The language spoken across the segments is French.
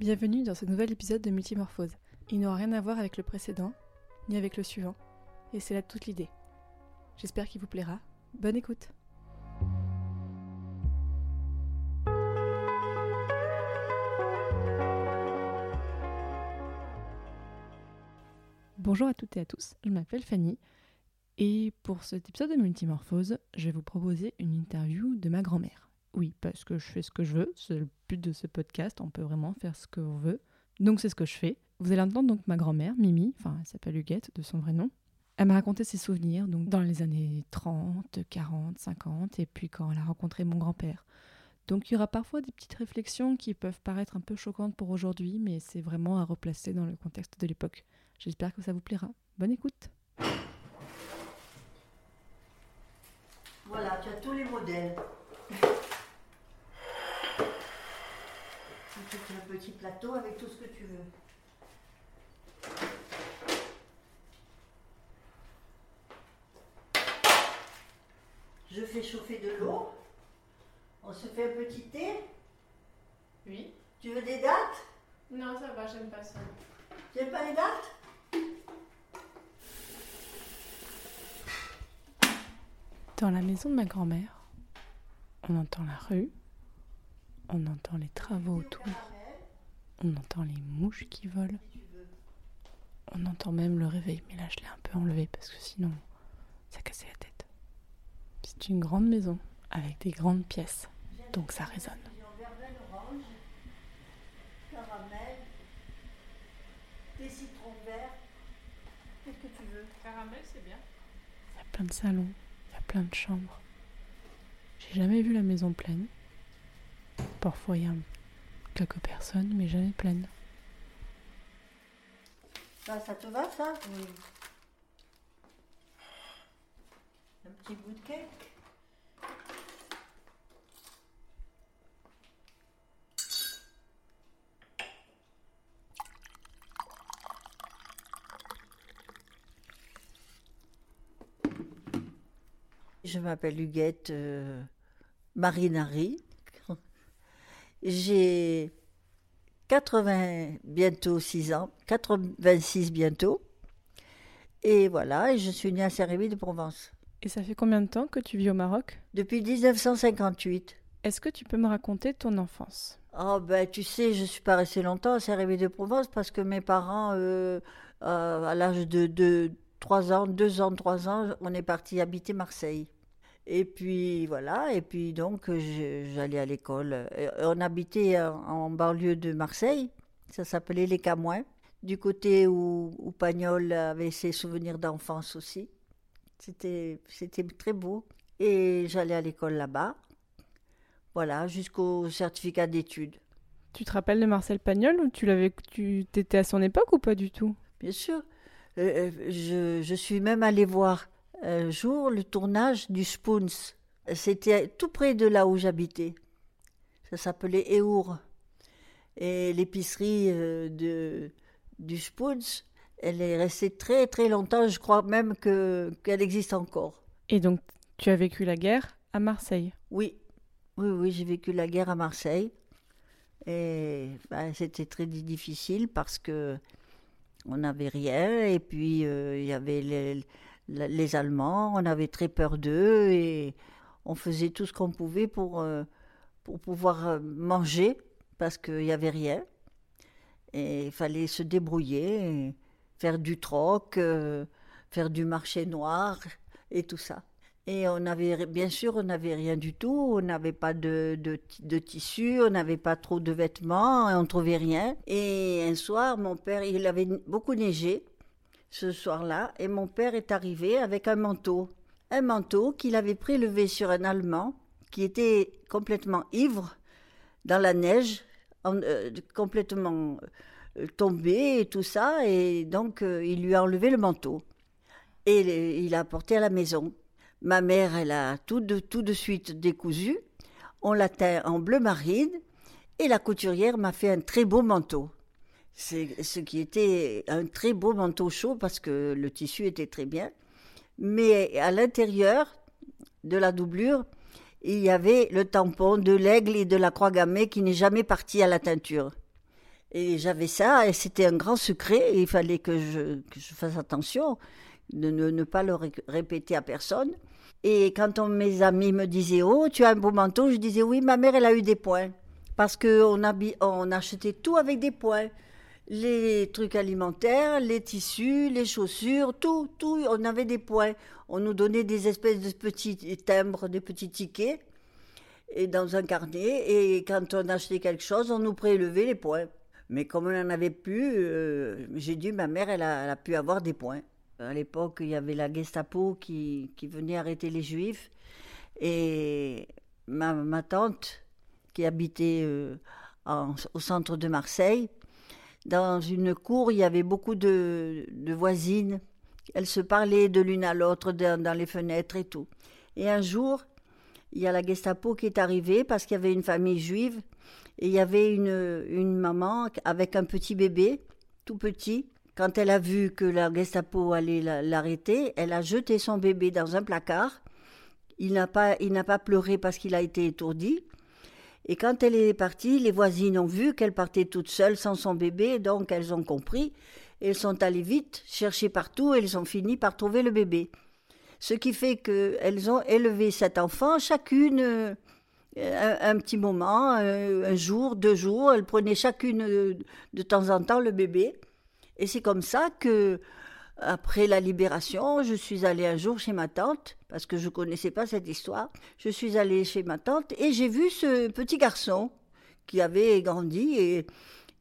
Bienvenue dans ce nouvel épisode de Multimorphose. Il n'aura rien à voir avec le précédent, ni avec le suivant, et c'est là toute l'idée. J'espère qu'il vous plaira. Bonne écoute Bonjour à toutes et à tous, je m'appelle Fanny, et pour cet épisode de Multimorphose, je vais vous proposer une interview de ma grand-mère. Oui, parce que je fais ce que je veux, c'est le but de ce podcast, on peut vraiment faire ce que l'on veut. Donc c'est ce que je fais. Vous allez entendre donc ma grand-mère, Mimi, enfin elle s'appelle Huguette de son vrai nom. Elle m'a raconté ses souvenirs donc dans les années 30, 40, 50 et puis quand elle a rencontré mon grand-père. Donc il y aura parfois des petites réflexions qui peuvent paraître un peu choquantes pour aujourd'hui, mais c'est vraiment à replacer dans le contexte de l'époque. J'espère que ça vous plaira. Bonne écoute. Voilà, tu as tous les modèles. Tu fais un petit plateau avec tout ce que tu veux. Je fais chauffer de l'eau. On se fait un petit thé. Oui. Tu veux des dates? Non, ça va, j'aime pas ça. Tu n'aimes pas les dates? Dans la maison de ma grand-mère, on entend la rue, on entend les travaux autour, on entend les mouches qui volent, on entend même le réveil, mais là je l'ai un peu enlevé parce que sinon ça cassait la tête. C'est une grande maison avec des grandes pièces, donc ça résonne. caramel, des citrons verts. Qu'est-ce que tu veux Caramel, c'est bien. Il y a plein de salons, il y a plein de chambres. J'ai jamais vu la maison pleine. Parfois il y a quelques personnes, mais jamais pleine. Ça, ça te va ça. Un petit bout de cake? Je m'appelle Huguette euh, Marinari. J'ai 80, bientôt 6 ans, 86 bientôt. Et voilà, et je suis née à Saint-Rémy de Provence. Et ça fait combien de temps que tu vis au Maroc? Depuis 1958. Est-ce que tu peux me raconter ton enfance? Oh ben tu sais, je suis pas restée longtemps à Saint-Rémy de Provence parce que mes parents, euh, euh, à l'âge de, de 3 ans, 2 ans, 3 ans, on est parti habiter Marseille. Et puis voilà, et puis donc j'allais à l'école. On habitait en, banlieue de Marseille, ça s'appelait les Camouins, du côté où, où Pagnol avait ses souvenirs d'enfance aussi. C'était c'était très beau. Et j'allais à l'école là-bas, voilà, jusqu'au certificat d'études. Tu te rappelles de Marcel Pagnol ou tu l'avais, tu t'étais à son époque ou pas du tout? Bien sûr. Euh, euh, je, je suis même allée voir un jour le tournage du Spoons. C'était tout près de là où j'habitais. Ça s'appelait Eour. Et l'épicerie euh, de, du Spoons, elle est restée très très longtemps. Je crois même que qu'elle existe encore. Et donc tu as vécu la guerre à Marseille? Oui, oui, oui, j'ai vécu la guerre à Marseille. Et ben, c'était très di- difficile parce que on n'avait rien. Et puis, euh, il y avait les, les Allemands. On avait très peur d'eux. Et on faisait tout ce qu'on pouvait pour, euh, pour pouvoir euh, manger parce qu'il n'y avait rien. Et il fallait se débrouiller, faire du troc, euh, faire du marché noir et tout ça. Et on avait, bien sûr, on n'avait rien du tout. On n'avait pas de, de, de tissu, on n'avait pas trop de vêtements, on trouvait rien. Et un soir, mon père, il avait beaucoup neigé ce soir-là, et mon père est arrivé avec un manteau. Un manteau qu'il avait prélevé sur un Allemand qui était complètement ivre dans la neige, en- euh, complètement euh, tombé et tout ça. Et donc, euh, il lui a enlevé le manteau. Et il- l'a apporté à la maison. Ma mère, elle a tout de, tout de suite décousu. On l'a teint en bleu marine et la couturière m'a fait un très beau manteau. C'est ce qui était un très beau manteau chaud parce que le tissu était très bien. Mais à l'intérieur de la doublure, il y avait le tampon de l'aigle et de la croix gammée qui n'est jamais parti à la teinture. Et j'avais ça, et c'était un grand secret, et il fallait que je, fasse attention de ne, pas le ré- répéter à personne. Et quand mes amis me disaient Oh, tu as un beau manteau, je disais Oui, ma mère, elle a eu des points. Parce qu'on on achetait tout avec des points. Les trucs alimentaires, les tissus, les chaussures, tout, tout, on avait des points. On nous donnait des espèces de petits timbres, des petits tickets, et dans un carnet. Et quand on achetait quelque chose, on nous prélevait les points. Mais comme on n'en avait plus, euh, j'ai dit, ma mère, elle a, pu avoir des points. À l'époque, il y avait la Gestapo qui, venait arrêter les Juifs. Et ma, tante, qui habitait euh, au centre de Marseille, dans une cour, il y avait beaucoup de, voisines. Elles se parlaient de l'une à l'autre dans, les fenêtres et tout. Et un jour, il y a la Gestapo qui est arrivée parce qu'il y avait une famille juive et il y avait une, une maman avec un petit bébé, tout petit. Quand elle a vu que la Gestapo allait la- l'arrêter, elle a jeté son bébé dans un placard. Il n'a pas, il n'a pas pleuré parce qu'il a été étourdi. Et quand elle est partie, les voisines ont vu qu'elle partait toute seule sans son bébé, donc elles ont compris. Elles sont allées vite chercher partout et elles ont fini par trouver le bébé. Ce qui fait qu'elles ont élevé cet enfant, chacune euh, un, petit moment, euh, un jour, deux jours. Elles prenaient chacune de temps en temps le bébé. Et c'est comme ça que, après la libération, je suis allée un jour chez ma tante, parce que je ne connaissais pas cette histoire. Je suis allée chez ma tante et j'ai vu ce petit garçon qui avait grandi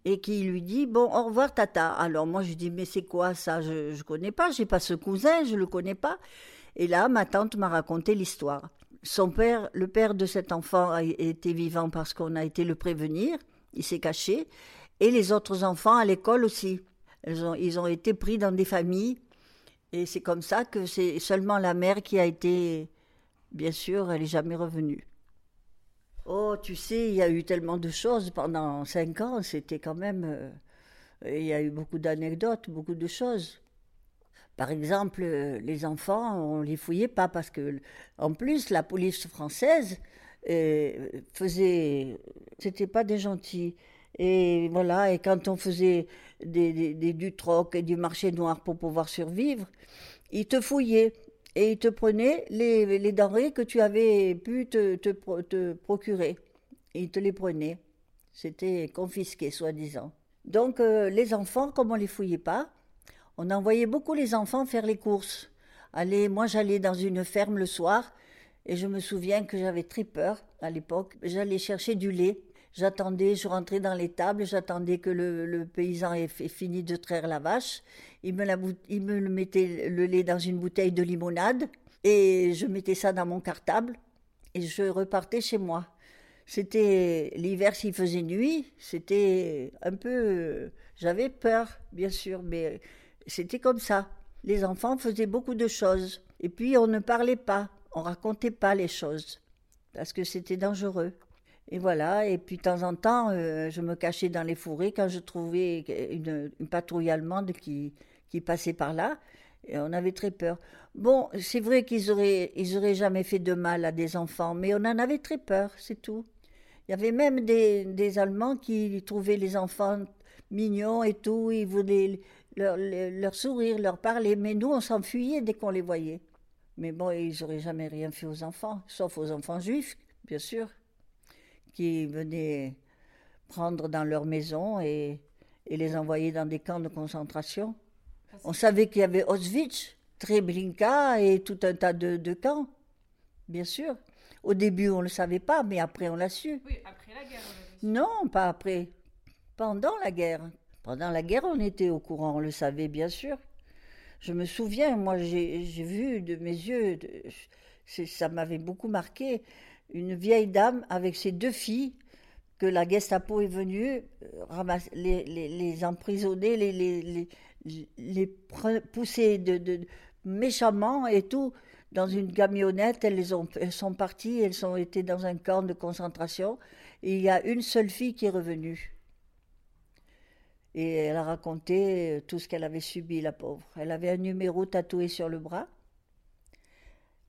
et, qui lui dit Bon, au revoir, tata. Alors moi, je dis Mais c'est quoi ça? Je ne connais pas, j'ai pas ce cousin, je ne le connais pas. Et là, ma tante m'a raconté l'histoire. Son père, le père de cet enfant, a été vivant parce qu'on a été le prévenir. Il s'est caché. Et les autres enfants à l'école aussi. Ils ont, ils ont été pris dans des familles. Et c'est comme ça que c'est seulement la mère qui a été. Bien sûr, elle n'est jamais revenue. Oh, tu sais, il y a eu tellement de choses pendant cinq ans. C'était quand même. euh, il y a eu beaucoup d'anecdotes, beaucoup de choses. Par exemple, euh, les enfants, on les fouillait pas parce que, en plus, la police française euh, faisait, c'était pas des gentils. Et voilà, et quand on faisait des, du troc et du marché noir pour pouvoir survivre, ils te fouillaient et ils te prenaient les, les denrées que tu avais pu te, te te procurer. Ils te les prenaient. C'était confisqué, soi-disant. Donc, euh, les enfants, comme on les fouillait pas, on envoyait beaucoup les enfants faire les courses. Allez, moi, j'allais dans une ferme le soir et je me souviens que j'avais très peur à l'époque. J'allais chercher du lait. J'attendais, je rentrais dans l'étable, j'attendais que le, paysan ait, fini de traire la vache. Il me, il me mettait le lait dans une bouteille de limonade et je mettais ça dans mon cartable et je repartais chez moi. C'était l'hiver s'il faisait nuit, c'était un peu. J'avais peur, bien sûr, mais c'était comme ça. Les enfants faisaient beaucoup de choses. Et puis on ne parlait pas, on racontait pas les choses, parce que c'était dangereux. Et voilà, et puis de temps en temps, euh, je me cachais dans les fourrés quand je trouvais une, patrouille allemande qui, passait par là, et on avait très peur. Bon, c'est vrai qu'ils auraient, jamais fait de mal à des enfants, mais on en avait très peur, c'est tout. Il y avait même des, Allemands qui trouvaient les enfants mignons et tout, ils voulaient leur, leur, leur sourire, leur parler, mais nous, on s'enfuyait dès qu'on les voyait. Mais bon, ils n'auraient jamais rien fait aux enfants, sauf aux enfants juifs, bien sûr, qui venaient prendre dans leur maison et, et les envoyer dans des camps de concentration. On savait qu'il y avait Auschwitz, Treblinka et tout un tas de, de camps, bien sûr. Au début, on ne le savait pas, mais après, on l'a su. Oui, après la guerre. Non, pas après. Pendant la guerre. Pendant la guerre, on était au courant, on le savait, bien sûr. Je me souviens, moi, j'ai vu de mes yeux, de- ça m'avait beaucoup marqué, une vieille dame avec ses deux filles que la Gestapo est venue euh, ramasser, les, emprisonner, les, pousser de, méchamment et tout dans une camionnette. Elles, elles sont parties, elles ont été dans un camp de concentration. Et il y a une seule fille qui est revenue. Et elle a raconté euh, tout ce qu'elle avait subi, la pauvre. Elle avait un numéro tatoué sur le bras.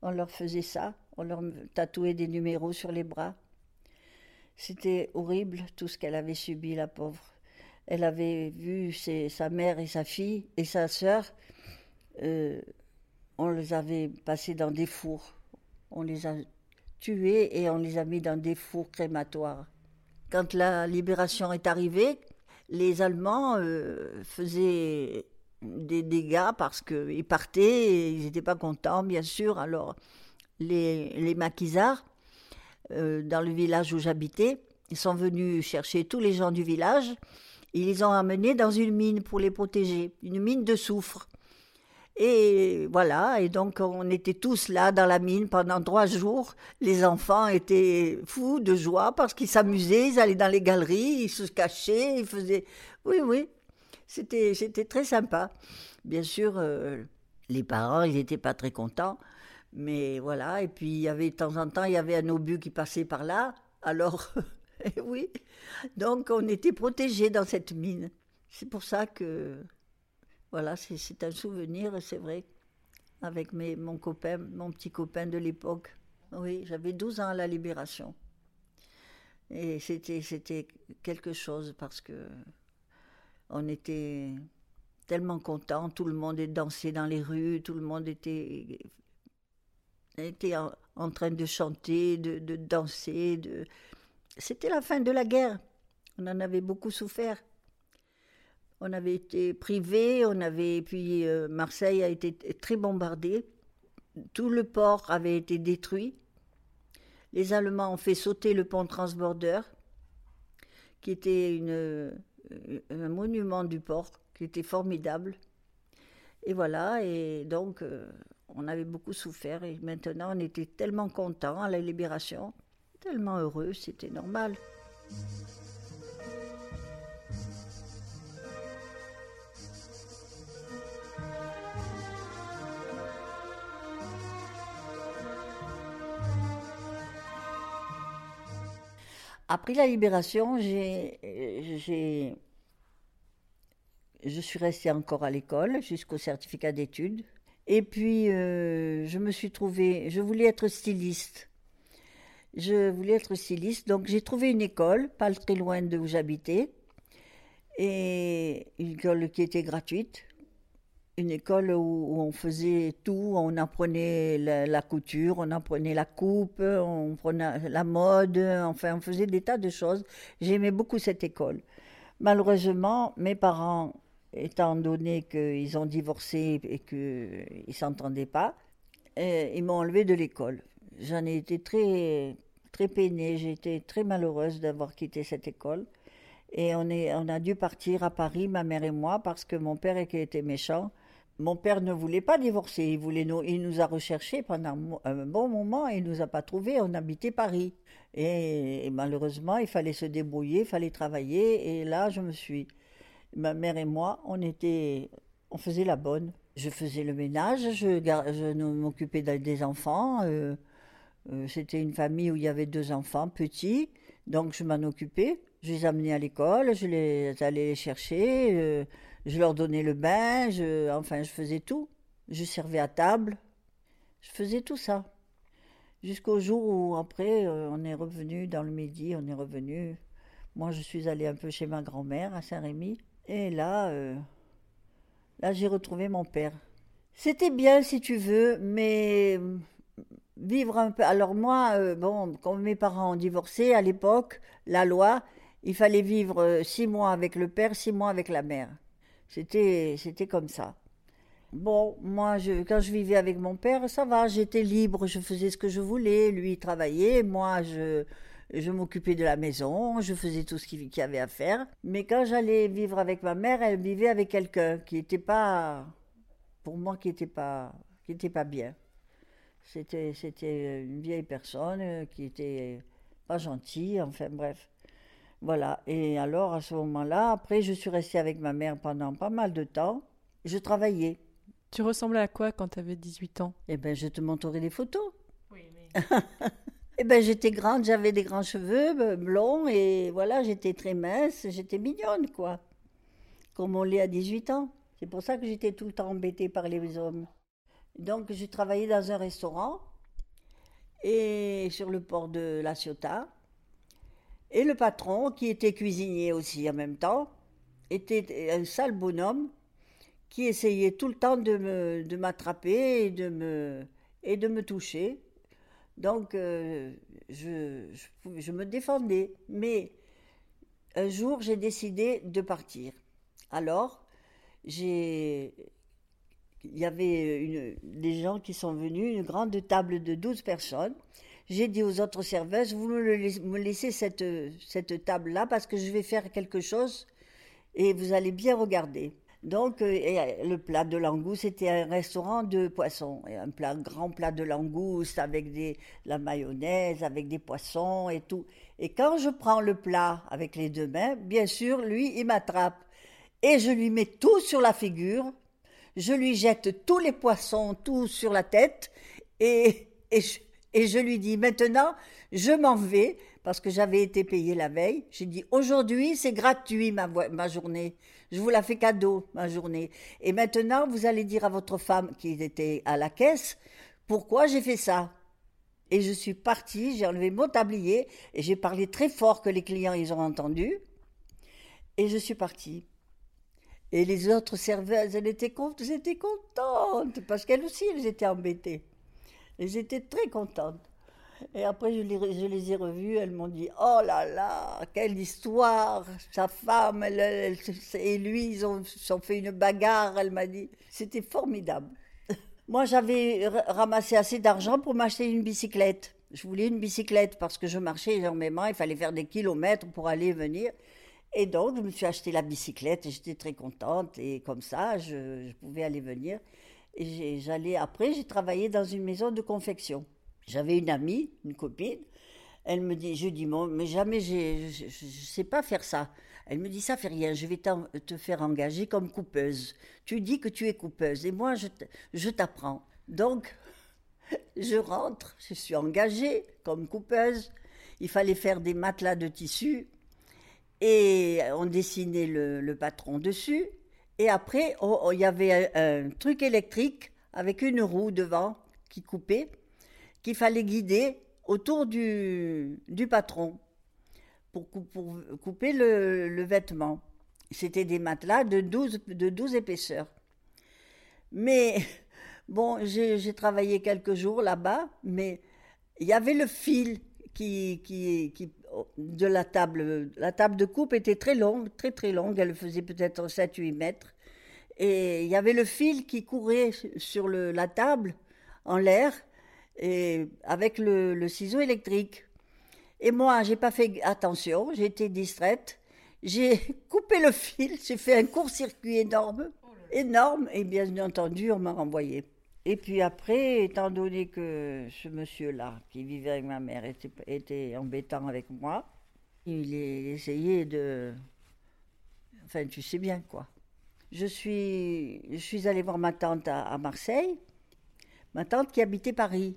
On leur faisait ça, on leur tatouait des numéros sur les bras. C'était horrible tout ce qu'elle avait subi, la pauvre. elle avait vu sa mère et sa fille et sa sœur. euh, on les avait passés dans des fours. On les a tués et on les a mis dans des fours crématoires. Quand la libération est arrivée, les Allemands euh, faisaient des dégâts parce qu'ils partaient ils n'étaient pas contents, bien sûr. Alors, les, maquisards, euh, dans le village où j'habitais, ils sont venus chercher tous les gens du village. Ils les ont amenés dans une mine pour les protéger, une mine de soufre. Et voilà, et donc on était tous là dans la mine pendant trois jours. Les enfants étaient fous de joie parce qu'ils s'amusaient, ils allaient dans les galeries, ils se cachaient, ils faisaient... Oui, oui, c'était, c'était très sympa. Bien sûr, euh, les parents, ils n'étaient pas très contents, mais voilà, et puis il y avait de temps en temps, il y avait un obus qui passait par là, alors, oui, donc on était protégés dans cette mine. C'est pour ça que voilà, c'est c'est un souvenir, c'est vrai, avec mes, mon copain, mon petit copain de l'époque. Oui, j'avais 12 ans à la libération. Et c'était c'était quelque chose parce que on était tellement contents, tout le monde dansait dans les rues, tout le monde était, était en, train de chanter, de, danser. De... C'était la fin de la guerre. On en avait beaucoup souffert. On avait été privés, on avait puis euh, Marseille a été très bombardée. Tout le port avait été détruit. Les Allemands ont fait sauter le pont transbordeur, qui était euh, un monument du port, qui était formidable. Et voilà, et donc euh, on avait beaucoup souffert. Et maintenant, on était tellement contents à la libération, tellement heureux, c'était normal. Après la libération, j'ai, je suis restée encore à l'école jusqu'au certificat d'études. Et puis, euh, je me suis trouvée, je voulais être styliste. Je voulais être styliste, donc j'ai trouvé une école, pas très loin de où j'habitais, et une école qui était gratuite. Une école où, on faisait tout, on apprenait la, la, couture, on apprenait la coupe, on prenait la mode, enfin on faisait des tas de choses. J'aimais beaucoup cette école. Malheureusement, mes parents étant donné qu'ils ont divorcé et qu'ils ne s'entendaient pas, et ils m'ont enlevé de l'école. J'en ai été très, très peinée, j'ai été très malheureuse d'avoir quitté cette école. Et on, a dû partir à Paris, ma mère et moi, parce que mon père était méchant. Mon père ne voulait pas divorcer, il, voulait nous, il nous a recherchés pendant un bon moment il ne nous a pas trouvés, on habitait Paris. Et malheureusement, il fallait se débrouiller, il fallait travailler, et là, je me suis ma mère et moi, on était, on faisait la bonne. Je faisais le ménage, je, m'occupais des enfants. Euh, euh, C'était une famille où il y avait deux enfants petits, donc je m'en occupais. Je les amenais à l'école, je les allais les chercher, euh, je leur donnais le bain, enfin je faisais tout. Je servais à table, je faisais tout ça. Jusqu'au jour où après on est revenu dans le midi, on est revenu. Moi je suis allée un peu chez ma grand-mère à Saint-Rémy. Et là, euh, là j'ai retrouvé mon père. C'était bien si tu veux, mais vivre un peu. Alors moi, euh, bon, quand mes parents ont divorcé à l'époque, la loi, il fallait vivre six mois avec le père, six mois avec la mère. C'était, c'était comme ça. Bon, moi, quand je vivais avec mon père, ça va, j'étais libre, je faisais ce que je voulais. Lui, il travaillait, moi, je, je m'occupais de la maison, je faisais tout ce qu'il y avait à faire. Mais quand j'allais vivre avec ma mère, elle vivait avec quelqu'un qui n'était pas, pour moi, qui n'était pas, qui était pas bien. C'était, c'était une vieille personne qui était pas gentille, enfin bref. Voilà. Et alors, à ce moment-là, après, je suis restée avec ma mère pendant pas mal de temps. Je travaillais. Tu ressemblais à quoi quand tu avais 18 ans? Eh bien, je te montrerai des photos. Oui, mais. Eh ben, j'étais grande, j'avais des grands cheveux blonds et voilà, j'étais très mince, j'étais mignonne, quoi. Comme on l'est à 18 ans. C'est pour ça que j'étais tout le temps embêtée par les hommes. Donc, j'ai travaillé dans un restaurant et sur le port de La Ciotat. Et le patron, qui était cuisinier aussi en même temps, était un sale bonhomme qui essayait tout le temps de me de m'attraper et de me et de me toucher. Donc euh, je, me défendais. Mais un jour, j'ai décidé de partir. Alors, il y avait des gens qui sont venus, une grande table de 12 personnes. J'ai dit aux autres serveuses, vous me, laissez cette, cette table-là parce que je vais faire quelque chose et vous allez bien regarder. Donc, euh, euh, le plat de langouste, c'était un restaurant de poissons. Et un grand plat de langouste avec des, la mayonnaise, avec des poissons et tout. Et quand je prends le plat avec les deux mains, bien sûr, lui, il m'attrape. Et je lui mets tout sur la figure. Je lui jette tous les poissons, tout sur la tête. Et, et, et je lui dis, maintenant, je m'en vais parce que j'avais été payé la veille. J'ai dit, aujourd'hui, c'est gratuit ma, journée. Je vous la fais cadeau, ma journée. Et maintenant, vous allez dire à votre femme qui était à la caisse, pourquoi j'ai fait ça? Et je suis partie, j'ai enlevé mon tablier et j'ai parlé très fort que les clients, ils ont entendu. Et je suis partie. Et les autres serveuses, elles étaient contentes parce qu'elles aussi, elles étaient embêtées. Elles étaient très contentes. Et après, je les, ai revues, elles m'ont dit Oh là là, quelle histoire Sa femme et lui, ils ont, fait une bagarre, elle m'a dit. C'était formidable. Moi, j'avais ra- ramassé assez d'argent pour m'acheter une bicyclette. Je voulais une bicyclette parce que je marchais énormément, il fallait faire des kilomètres pour aller et venir. Et donc, je me suis acheté la bicyclette et j'étais très contente. Et comme ça, je, pouvais aller venir. Et j'allais, après, j'ai travaillé dans une maison de confection. J'avais une amie, une copine. Elle me dit, je dis, mais jamais, je ne sais pas faire ça. Elle me dit, ça fait rien, je vais te faire engager comme coupeuse. Tu dis que tu es coupeuse et moi, je t'apprends. Donc, je rentre, je suis engagée comme coupeuse. Il fallait faire des matelas de tissu et on dessinait le, le patron dessus. Et après, oh, oh, il y avait un, un truc électrique avec une roue devant qui coupait, qu'il fallait guider autour du, du patron pour, cou- pour couper le, vêtement. C'était des matelas de 12, de 12 épaisseurs. Mais bon, j'ai travaillé quelques jours là-bas, mais il y avait le fil qui, de la table. La table de coupe était très longue, très très longue, elle faisait peut-être 7-8 mètres. Et il y avait le fil qui courait sur le, la table en l'air et avec le, ciseau électrique. Et moi, j'ai pas fait attention, j'ai été distraite. J'ai coupé le fil, j'ai fait un court-circuit énorme, énorme, et bien entendu, on m'a renvoyé. Et puis après, étant donné que ce monsieur-là, qui vivait avec ma mère, était, embêtant avec moi, il a essayé de... Enfin, tu sais bien quoi. Je suis, je suis allée voir ma tante à Marseille, ma tante qui habitait Paris.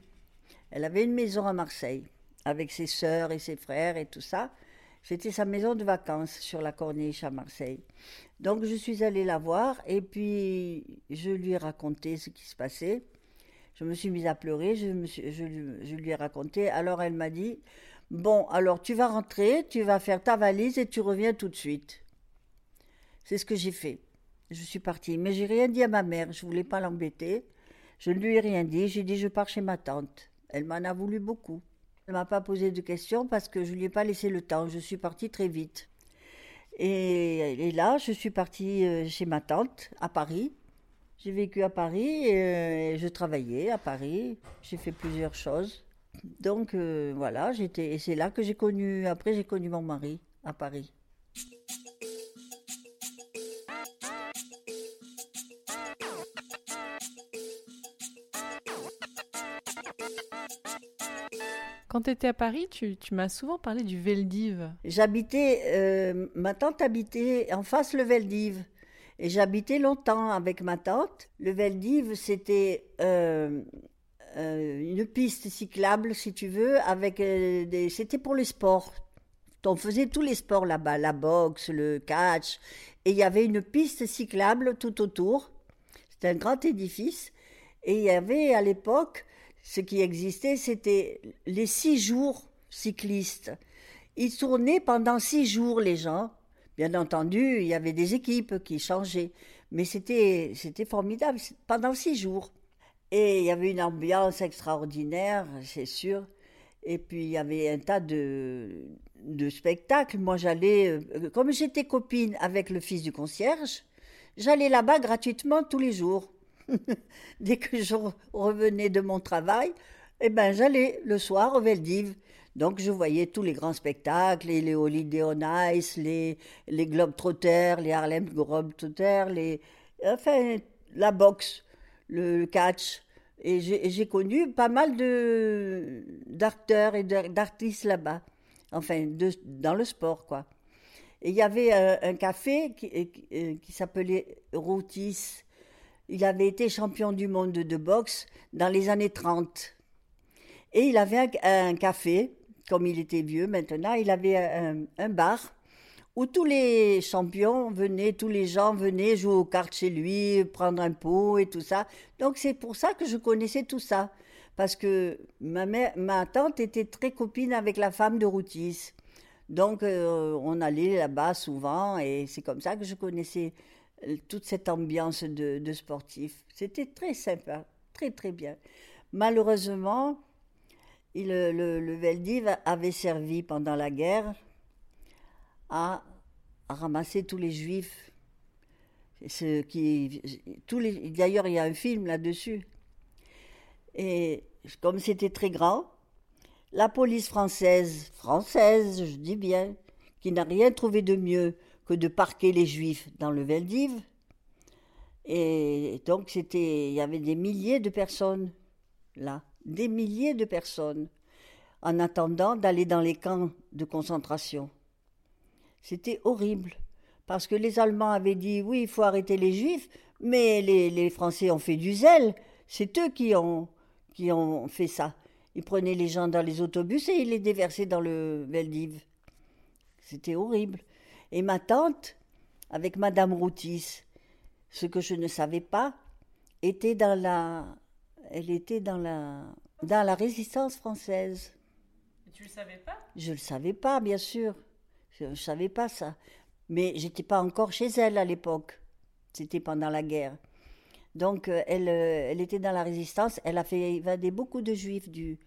Elle avait une maison à Marseille, avec ses sœurs et ses frères et tout ça. C'était sa maison de vacances sur la corniche à Marseille. Donc je suis allée la voir et puis je lui ai raconté ce qui se passait. Je me suis mise à pleurer, je, je lui ai raconté. Alors elle m'a dit, bon, alors tu vas rentrer, tu vas faire ta valise et tu reviens tout de suite. C'est ce que j'ai fait. Je suis partie, mais j'ai rien dit à ma mère, je voulais pas l'embêter. Je ne lui ai rien dit, j'ai dit je pars chez ma tante. Elle m'en a voulu beaucoup. Elle m'a pas posé de questions parce que je lui ai pas laissé le temps, je suis partie très vite. Et, là, je suis partie euh, chez ma tante à Paris. J'ai vécu à Paris et, euh, et je travaillais à Paris. J'ai fait plusieurs choses. Donc euh, voilà, j'étais et c'est là que j'ai connu. Après, j'ai connu mon mari à Paris. Quand tu étais à Paris, tu, m'as souvent parlé du Veldiv. J'habitais, euh, ma tante habitait en face le Veldiv. Et j'habitais longtemps avec ma tante. Le Veldiv, c'était euh, euh, une piste cyclable, si tu veux, avec des... C'était pour les sports. On faisait tous les sports là-bas, la boxe, le catch. Et il y avait une piste cyclable tout autour. C'était un grand édifice. Et il y avait à l'époque, ce qui existait, c'était les six jours cyclistes. Ils tournaient pendant six jours, les gens, Bien entendu, il y avait des équipes qui changeaient, mais c'était formidable pendant six jours. Et il y avait une ambiance extraordinaire, c'est sûr. Et puis il y avait un tas de, de spectacles. Moi, j'allais, euh, comme j'étais copine avec le fils du concierge, j'allais là-bas gratuitement tous les jours. Dès que je revenais de mon travail, eh ben, j'allais le soir au Veldiv. Donc je voyais tous les grands spectacles, les, les Holiday on Ice, les, les Globetrotters, les Harlem Globetrotters, enfin, la boxe, le, catch. Et j'ai connu pas mal d'acteurs et d'artistes là-bas, enfin, dans le sport, quoi. Et il y avait un, un café qui, qui, qui s'appelait Routis. Il avait été champion du monde de boxe dans les années 30. Et il avait un, café, comme il était vieux maintenant, il avait un, bar où tous les champions venaient, tous les gens venaient jouer aux cartes chez lui, prendre un pot et tout ça. Donc c'est pour ça que je connaissais tout ça. Parce que ma, tante était très copine avec la femme de Routis. Donc euh, on allait là-bas souvent et c'est comme ça que je connaissais toute cette ambiance de, de sportif. C'était très sympa, très très bien. Malheureusement, le, le, Veldiv avait servi pendant la guerre à, ramasser tous les juifs. Ce qui, d'ailleurs, il y a un film là-dessus. Et comme c'était très grand, la police française, française, je dis bien, qui n'a rien trouvé de mieux que de parquer les juifs dans le Veldiv. Et donc, c'était, il y avait des milliers de personnes là des milliers de personnes en attendant d'aller dans les camps de concentration. C'était horrible, parce que les Allemands avaient dit oui, il faut arrêter les Juifs, mais les, Français ont fait du zèle, c'est eux qui ont, qui ont fait ça. Ils prenaient les gens dans les autobus et ils les déversaient dans le Veldiv. C'était horrible. Et ma tante, avec Madame Routis, ce que je ne savais pas, était dans la elle était dans la, dans la résistance française. tu le savais pas? Je le savais pas, bien sûr. Je ne savais pas ça. Mais j'étais pas encore chez elle à l'époque. C'était pendant la guerre. Donc euh, elle, euh, elle était dans la résistance. Elle a fait évader beaucoup de juifs du,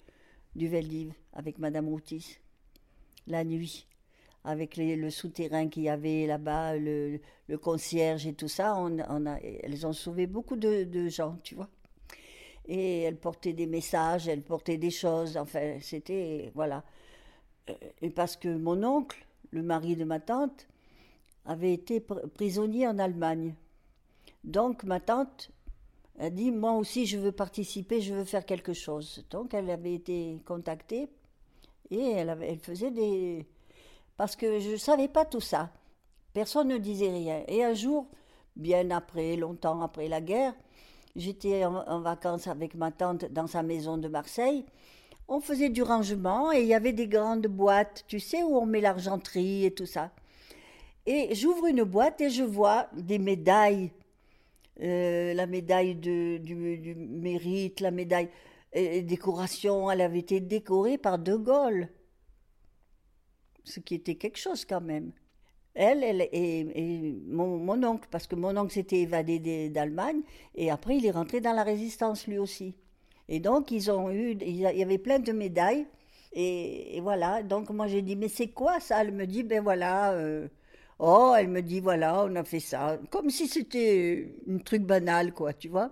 du Veldiv avec Madame Routis la nuit. Avec le souterrain qu'il y avait là-bas, le, concierge et tout ça, elles ont sauvé beaucoup de, gens, tu vois et elle portait des messages, elle portait des choses, enfin c'était voilà. Euh, et parce que mon oncle, le mari de ma tante, avait été prisonnier en Allemagne. Donc ma tante a dit moi aussi je veux participer, je veux faire quelque chose. Donc elle avait été contactée et elle faisait des parce que je ne savais pas tout ça. Personne ne disait rien. Et un jour, bien après, longtemps après la guerre, J'étais en, vacances avec ma tante dans sa maison de Marseille. On faisait du rangement et il y avait des grandes boîtes, tu sais, où on met l'argenterie et tout ça. Et j'ouvre une boîte et je vois des médailles. Euh, la médaille de, du, mérite, la médaille décoration, elle avait été décorée par De Gaulle. Ce qui était quelque chose quand même elle, elle et, mon, oncle, parce que mon oncle s'était évadé d'Allemagne, et après il est rentré dans la résistance lui aussi. Et donc ils ont eu, il y avait plein de médailles, et, voilà. Donc moi j'ai dit, mais c'est quoi ça? Elle me dit, ben voilà. Euh, oh, elle me dit, voilà, on a fait ça. Comme si c'était un truc banal, quoi, tu vois.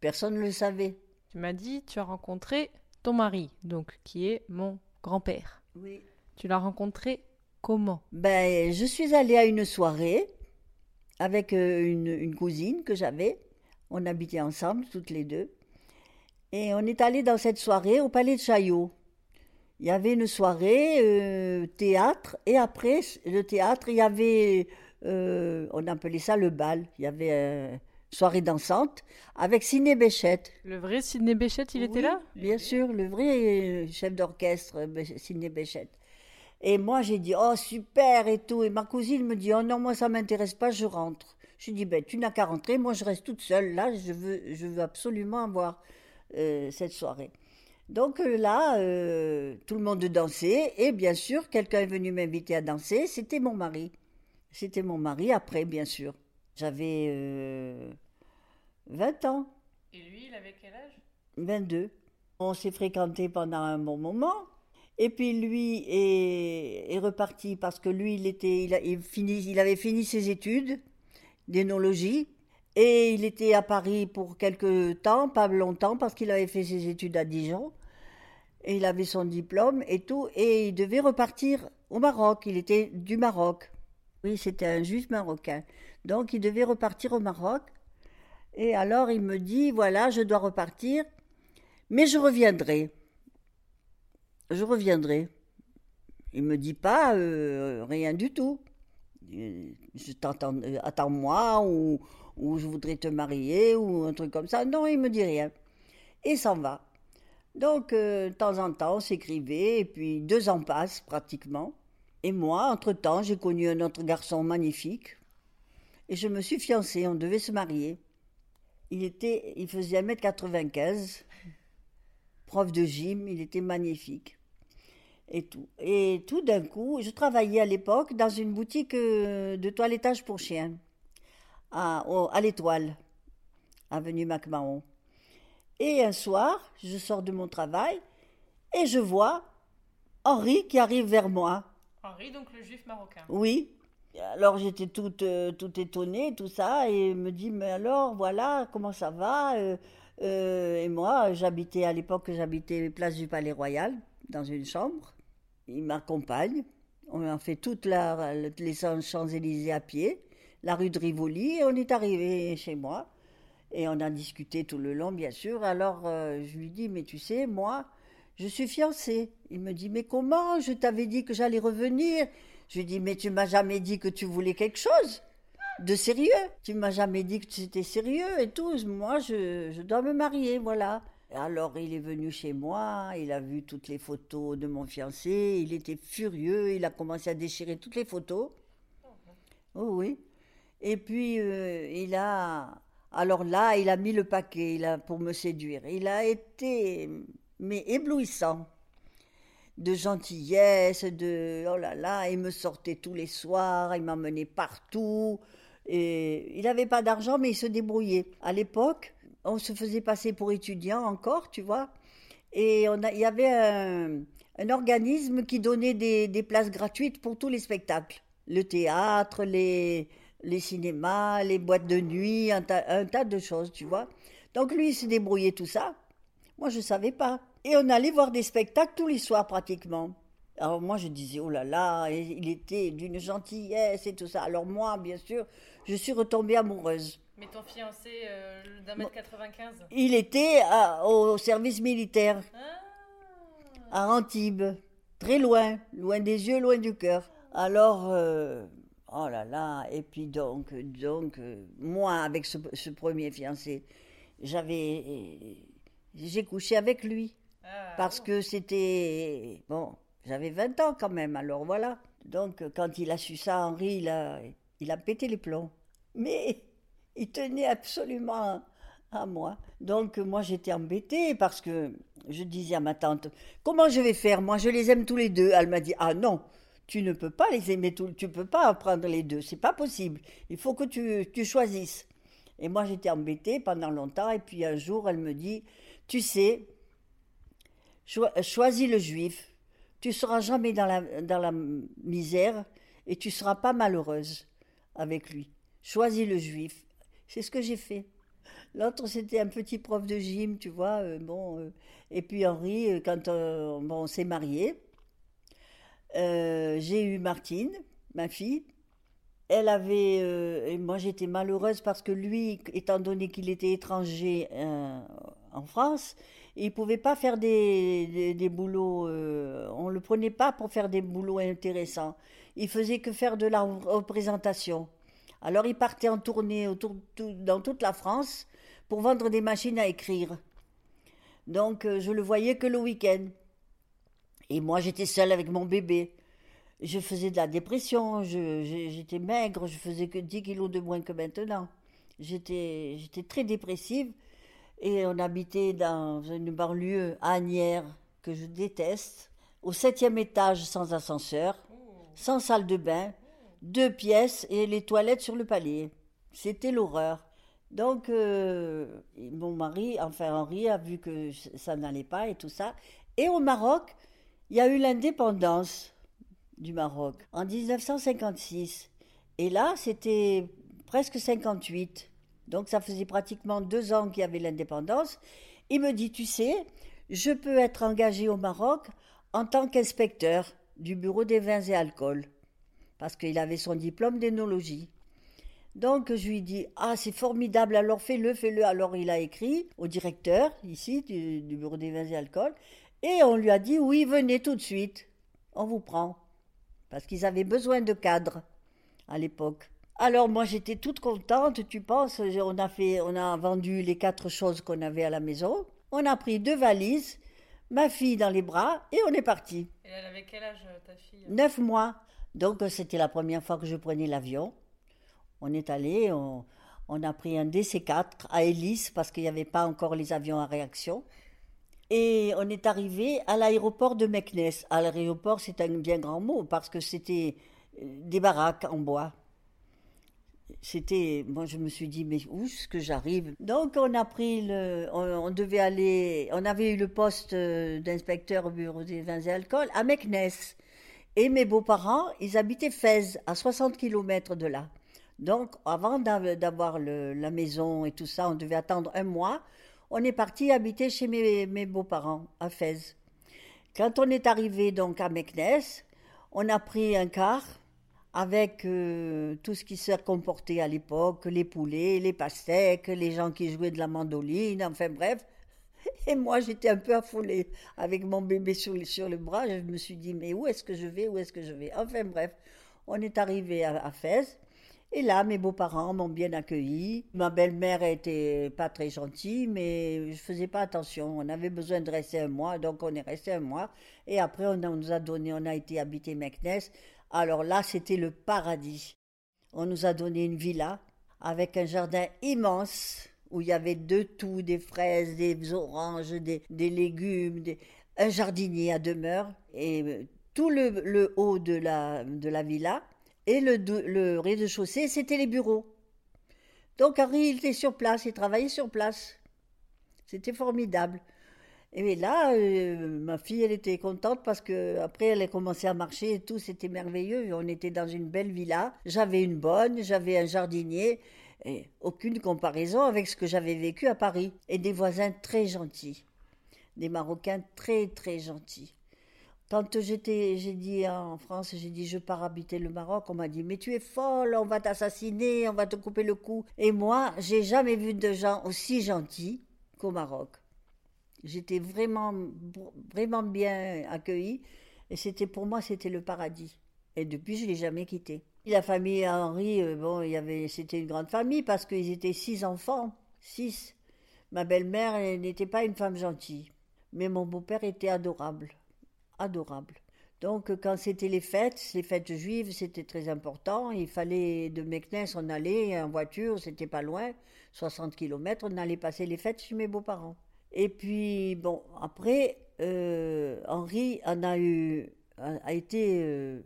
Personne ne le savait. Tu m'as dit, tu as rencontré ton mari, donc qui est mon grand-père. Oui. Tu l'as rencontré Comment? Ben, je suis allée à une soirée avec euh, une, cousine que j'avais. On habitait ensemble, toutes les deux. Et on est allé dans cette soirée au Palais de Chaillot. Il y avait une soirée euh, théâtre, et après le théâtre, il y avait, euh, on appelait ça le bal. Il y avait une soirée dansante avec Sidney Béchette. Le vrai Sidney Béchette, il était là? Bien sûr, le vrai chef d'orchestre, Sidney Béchette. Et moi, j'ai dit, oh, super et tout. Et ma cousine me dit, oh non, moi, ça m'intéresse pas, je rentre. Je dis, ben, tu n'as qu'à rentrer, moi, je reste toute seule. Là, je veux, je veux absolument avoir euh, cette soirée. Donc euh, là, euh, tout le monde dansait. Et bien sûr, quelqu'un est venu m'inviter à danser. C'était mon mari. C'était mon mari après, bien sûr. J'avais euh, 20 ans, Et lui, il avait quel âge? 22. On s'est fréquenté pendant un bon moment. Et puis lui est, reparti parce que lui, il, était, il, il avait fini ses études d'énologie. Et il était à Paris pour quelques temps, pas longtemps, parce qu'il avait fait ses études à Dijon. Et il avait son diplôme et tout. Et il devait repartir au Maroc. Il était du Maroc. Oui, c'était un juif marocain. Donc il devait repartir au Maroc. Et alors il me dit, voilà, je dois repartir, mais je reviendrai. Je reviendrai. Il me dit pas euh, rien du tout. Euh, Je t'entends, euh, attends-moi ou, je voudrais te marier ou un truc comme ça. Non, il me dit rien. Et s'en va. Donc, de temps en temps, on s'écrivait, et puis deux ans passent pratiquement. Et moi, entre-temps, j'ai connu un autre garçon magnifique. Et je me suis fiancée, on devait se marier. Il, était, il faisait 1m95, prof de gym, il était magnifique. Et tout, et tout d'un coup, je travaillais à l'époque dans une boutique euh, de toilettage pour chiens, à, l'Étoile, avenue MacMahon. Et un soir, je sors de mon travail et je vois Henri qui arrive vers moi. Henri, donc le juif marocain. Oui. Alors j'étais toute, euh, toute étonnée, tout ça, et il me dit, mais alors, voilà, comment ça va Euh, euh, Et moi, j'habitais, à l'époque, j'habitais place du Palais Royal, dans une chambre. Il m'accompagne. On a fait toute la, les Champs-Élysées à pied, la rue de Rivoli, et on est arrivé chez moi. Et on a discuté tout le long, bien sûr. Alors, euh, je lui dis, mais tu sais, moi, je suis fiancée. Il me dit, mais comment? Je t'avais dit que j'allais revenir. Je lui dis, mais tu m'as jamais dit que tu voulais quelque chose de sérieux. Tu m'as jamais dit que c'était sérieux et tout. Moi, je, je dois me marier, voilà. Alors, il est venu chez moi, il a vu toutes les photos de mon fiancé, il était furieux, il a commencé à déchirer toutes les photos. Oh oui. Et puis, euh, il a. Alors là, il a mis le paquet il a, pour me séduire. Il a été, mais éblouissant. De gentillesse, de. Oh là là, il me sortait tous les soirs, il m'emmenait partout. Et il n'avait pas d'argent, mais il se débrouillait. À l'époque, on se faisait passer pour étudiant encore, tu vois. Et il y avait un, organisme qui donnait des, places gratuites pour tous les spectacles. Le théâtre, les, les cinémas, les boîtes de nuit, un tas, un tas de choses, tu vois. Donc lui, il s'est débrouillé tout ça. Moi, je ne savais pas. Et on allait voir des spectacles tous les soirs pratiquement. Alors moi, je disais, oh là là, il était d'une gentillesse et tout ça. Alors moi, bien sûr, je suis retombée amoureuse. Mais ton fiancé euh, d'un mètre 95 Il était à- au service militaire Ah à Antibes, très loin, loin des yeux, loin du cœur. Alors, euh, oh là là, et puis donc, donc, euh, moi, avec ce, ce premier fiancé, j'avais, j'ai couché avec lui Ah, parce que c'était, bon, j'avais 20 ans quand même, alors voilà. Donc, quand il a su ça, Henri, il a, il a pété les plombs. Mais il tenait absolument à moi. Donc, moi, j'étais embêtée parce que je disais à ma tante, comment je vais faire? Moi, je les aime tous les deux. Elle m'a dit, ah non, tu ne peux pas les aimer tous, tu peux pas en prendre les deux, c'est pas possible. Il faut que tu, tu choisisses. Et moi, j'étais embêtée pendant longtemps. Et puis un jour, elle me dit, tu sais, Cho- choisis le juif. Tu seras jamais dans la, dans la misère et tu seras pas malheureuse avec lui. Choisis le juif. C'est ce que j'ai fait. L'autre, c'était un petit prof de gym, tu vois. euh, bon, euh, et puis Henri, euh, quand bon, on s'est mariés, euh, j'ai eu Martine, ma fille. Elle avait. moi, j'étais malheureuse parce que lui, étant donné qu'il était étranger en France, il pouvait pas faire des, des, boulots. on ne le prenait pas pour faire des boulots intéressants. Il faisait que faire de la représentation. Alors, il partait en tournée dans toute la France pour vendre des machines à écrire. Donc, euh, je le voyais que le week-end. Et moi, j'étais seule avec mon bébé. Je faisais de la dépression, j'étais maigre, je faisais que 10 kilos de moins que maintenant. J'étais très dépressive et on habitait dans une banlieue Agnières que je déteste, au septième étage sans ascenseur, sans salle de bain. Deux pièces et les toilettes sur le palier. C'était l'horreur. Donc, euh, mon mari, enfin Henri, a vu que ça n'allait pas et tout ça. Et au Maroc, il y a eu l'indépendance du Maroc en 1956. Et là, c'était presque 58. Donc, ça faisait pratiquement deux ans qu'il y avait l'indépendance. Il me dit, tu sais, je peux être engagé au Maroc en tant qu'inspecteur du bureau des vins et alcools, parce qu'il avait son diplôme d'énologie. Donc je lui dis Ah, c'est formidable, alors fais-le, fais-le. Alors il a écrit au directeur, ici, du, bureau des vins et alcools, et on lui a dit Oui, venez tout de suite, on vous prend. Parce qu'ils avaient besoin de cadres à l'époque. Alors moi j'étais toute contente, tu penses, on a, fait, on a vendu les quatre choses qu'on avait à la maison, on a pris deux valises, ma fille dans les bras, et on est parti. Et elle avait quel âge ta fille? Neuf mois. Donc c'était la première fois que je prenais l'avion. On est allé, on, a pris un DC-4 à Hélice parce qu'il n'y avait pas encore les avions à réaction. Et on est arrivé à l'aéroport de Meknes. À l'aéroport, c'est un bien grand mot parce que c'était euh, des baraques en bois. C'était, moi je me suis dit mais où est-ce que j'arrive? Donc on a pris le, on, devait aller, on avait eu le poste euh, d'inspecteur au bureau des vins et alcools à Meknes. Et mes beaux-parents, ils habitaient Fès, à 60 km de là. Donc, avant d'avoir la maison et tout ça, on devait attendre un mois. On est parti habiter chez mes, beaux-parents à Fès. Quand on est arrivé donc à Meknes, on a pris un car avec euh, tout ce qui s'est comporté à l'époque, les poulets, les pastèques, les gens qui jouaient de la mandoline, enfin bref. Et moi, j'étais un peu affolée avec mon bébé sur, le bras. Je me suis dit, mais où est-ce que je vais Où est-ce que je vais? Enfin bref, on est arrivé à, à Fès. Et là, mes beaux-parents m'ont bien accueilli. Ma belle-mère était pas très gentille, mais je faisais pas attention. On avait besoin de rester un mois, donc on est resté un mois. Et après, on, nous a donné, on a été habité Meknes. Alors là, c'était le paradis. On nous a donné une villa avec un jardin immense où il y avait de tout, des fraises, des oranges, des, légumes, un jardinier à demeure et euh, tout le, haut de la, de la villa et le, rez-de-chaussée, c'était les bureaux. Donc Henri, il était sur place, il travaillait sur place. C'était formidable. Et là, euh, ma fille, elle était contente parce que après, elle a commencé à marcher et tout, c'était merveilleux. On était dans une belle villa. J'avais une bonne, j'avais un jardinier. Et aucune comparaison avec ce que j'avais vécu à Paris. Et des voisins très gentils. Des Marocains très, très gentils. Quand j'étais, j'ai dit en France, j'ai dit je pars habiter le Maroc, on m'a dit mais tu es folle, on va t'assassiner, on va te couper le cou. Et moi, j'ai jamais vu de gens aussi gentils qu'au Maroc. J'étais vraiment, vraiment bien accueillie et c'était pour moi c'était le paradis. Et depuis, je l'ai jamais quitté. La famille Henri, euh, bon, il y avait, c'était une grande famille parce qu'ils étaient six enfants, six. Ma belle-mère n'était pas une femme gentille, mais mon beau-père était adorable adorable. Donc quand c'était les fêtes, les fêtes juives, c'était très important. Il fallait de Meknes, on allait en voiture, c'était pas loin, 60 km, on allait passer les fêtes chez mes beaux-parents. Et puis bon, après, euh, Henri en a eu, a, été euh,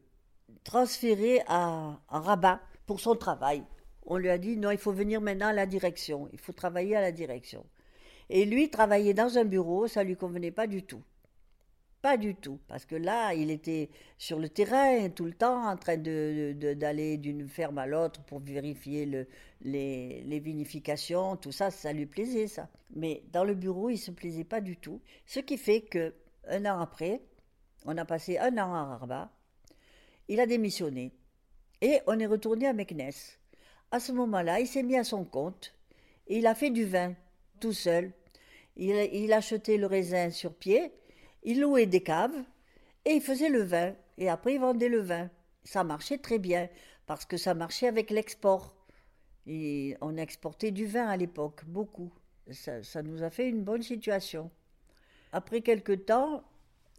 transféré à, Rabat pour son travail. On lui a dit non, il faut venir maintenant à la direction, il faut travailler à la direction. Et lui, travailler dans un bureau, ça lui convenait pas du tout. Pas du tout, parce que là, il était sur le terrain tout le temps, en train d'aller d'une ferme à l'autre pour vérifier le, les, vinifications, tout ça, ça lui plaisait, ça. Mais dans le bureau, il se plaisait pas du tout. Ce qui fait que un an après, on a passé un an à Rabat, il a démissionné et on est retourné à Meknes. À ce moment-là, il s'est mis à son compte et il a fait du vin tout seul. Il, il achetait le raisin sur pied il louait des caves et il faisait le vin. Et après, il vendait le vin. Ça marchait très bien parce que ça marchait avec l'export. Et on exportait du vin à l'époque, beaucoup. Ça, nous a fait une bonne situation. Après quelque temps,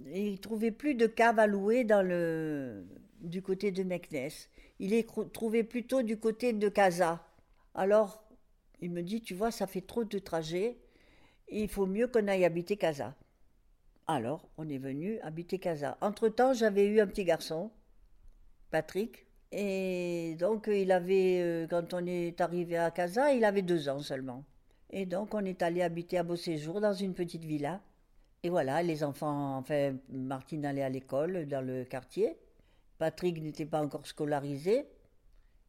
il trouvait plus de caves à louer dans le, du côté de Meknes. Il les trouvait plutôt du côté de Casa. Alors, il me dit, tu vois, ça fait trop de trajets. Il faut mieux qu'on aille habiter Casa. Alors, on est venu habiter Casa. Entre-temps, j'avais eu un petit garçon, Patrick, Et donc, il avait, euh, quand on est arrivé à Casa, il avait deux ans seulement. Et donc, on est allé habiter à Beau Séjour dans une petite villa. Et voilà, les enfants, enfin, Martine allait à l'école dans le quartier. Patrick n'était pas encore scolarisé.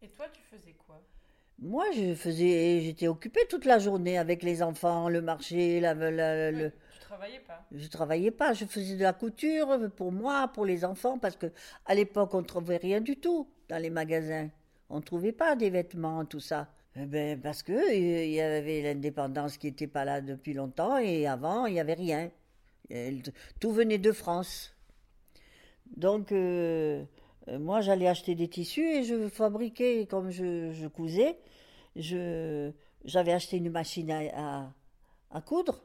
Et toi, tu faisais quoi? Moi, je faisais, j'étais occupée toute la journée avec les enfants, le marché, la, la- le, Ouais, Tu travaillais pas je travaillais pas, je faisais de la couture pour moi, pour les enfants, parce que à l'époque on trouvait rien du tout dans les magasins. On trouvait pas des vêtements, tout ça. Eh ben, parce que il y avait l'indépendance qui n'était pas là depuis longtemps et avant il y avait rien. Tout venait de France. Donc euh, euh, moi j'allais acheter des tissus et je fabriquais comme je, cousais. Je j'avais acheté une machine à, coudre.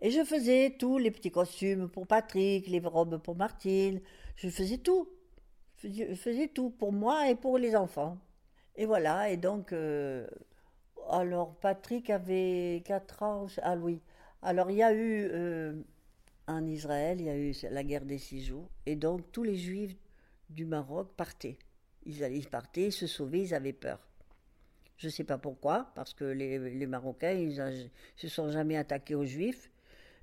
Et je faisais tous les petits costumes pour Patrick, les robes pour Martine. Je faisais tout. Je faisais, tout pour moi et pour les enfants. Et voilà, et donc, euh, alors Patrick avait 4 ans. Ah oui. Alors il y a eu, en Israël, il y a eu la guerre des six jours. Et donc tous les juifs du Maroc partaient. Ils, allaient, partaient, ils se sauvaient, ils avaient peur. Je ne sais pas pourquoi, parce que les, Marocains, ils ne se sont jamais attaqués aux juifs.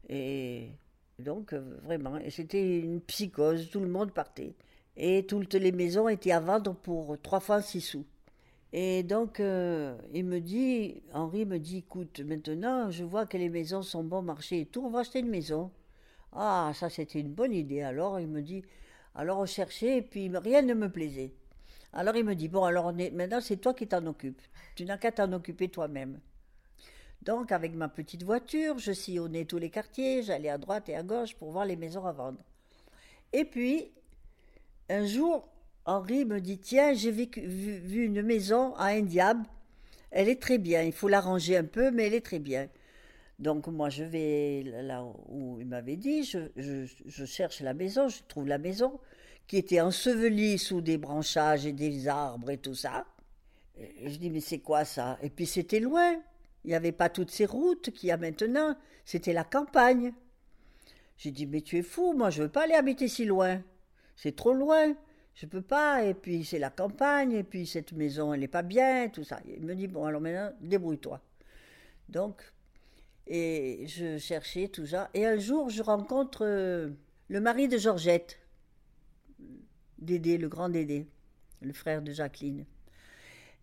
Et donc, euh, vraiment, c'était une psychose, tout le monde partait. Et toutes les maisons étaient à vendre pour trois francs six sous. Et donc, euh, il me dit, Henri me dit, écoute, maintenant, je vois que les maisons sont bon marché et tout, on va acheter une maison. Ah, ça, c'était une bonne idée. Alors, il me dit, alors on cherchait, et puis rien ne me plaisait. Alors, il me dit, bon, alors maintenant, c'est toi qui t'en occupes. Tu n'as qu'à t'en occuper toi-même. Donc, avec ma petite voiture, je sillonnais tous les quartiers, j'allais à droite et à gauche pour voir les maisons à vendre. Et puis, un jour, Henri me dit Tiens, j'ai vu, une maison à Indiab. Elle est très bien. Il faut l'arranger un peu, mais elle est très bien. Donc, moi, je vais là où il m'avait dit je, je- cherche la maison, je trouve la maison qui était ensevelie sous des branchages et des arbres et tout ça. Je dis Mais c'est quoi ça? Et puis, c'était loin. Il n'y avait pas toutes ces routes qu'il y a maintenant. C'était la campagne. J'ai dit, mais tu es fou, moi je veux pas aller habiter si loin. C'est trop loin. Je peux pas. Et puis c'est la campagne. Et puis cette maison, elle n'est pas bien. Tout ça. Il me dit, bon, alors maintenant, débrouille-toi. Donc, et je cherchais tout ça. Et un jour, je rencontre euh, le mari de Georgette. Dédé, le grand Dédé, le frère de Jacqueline.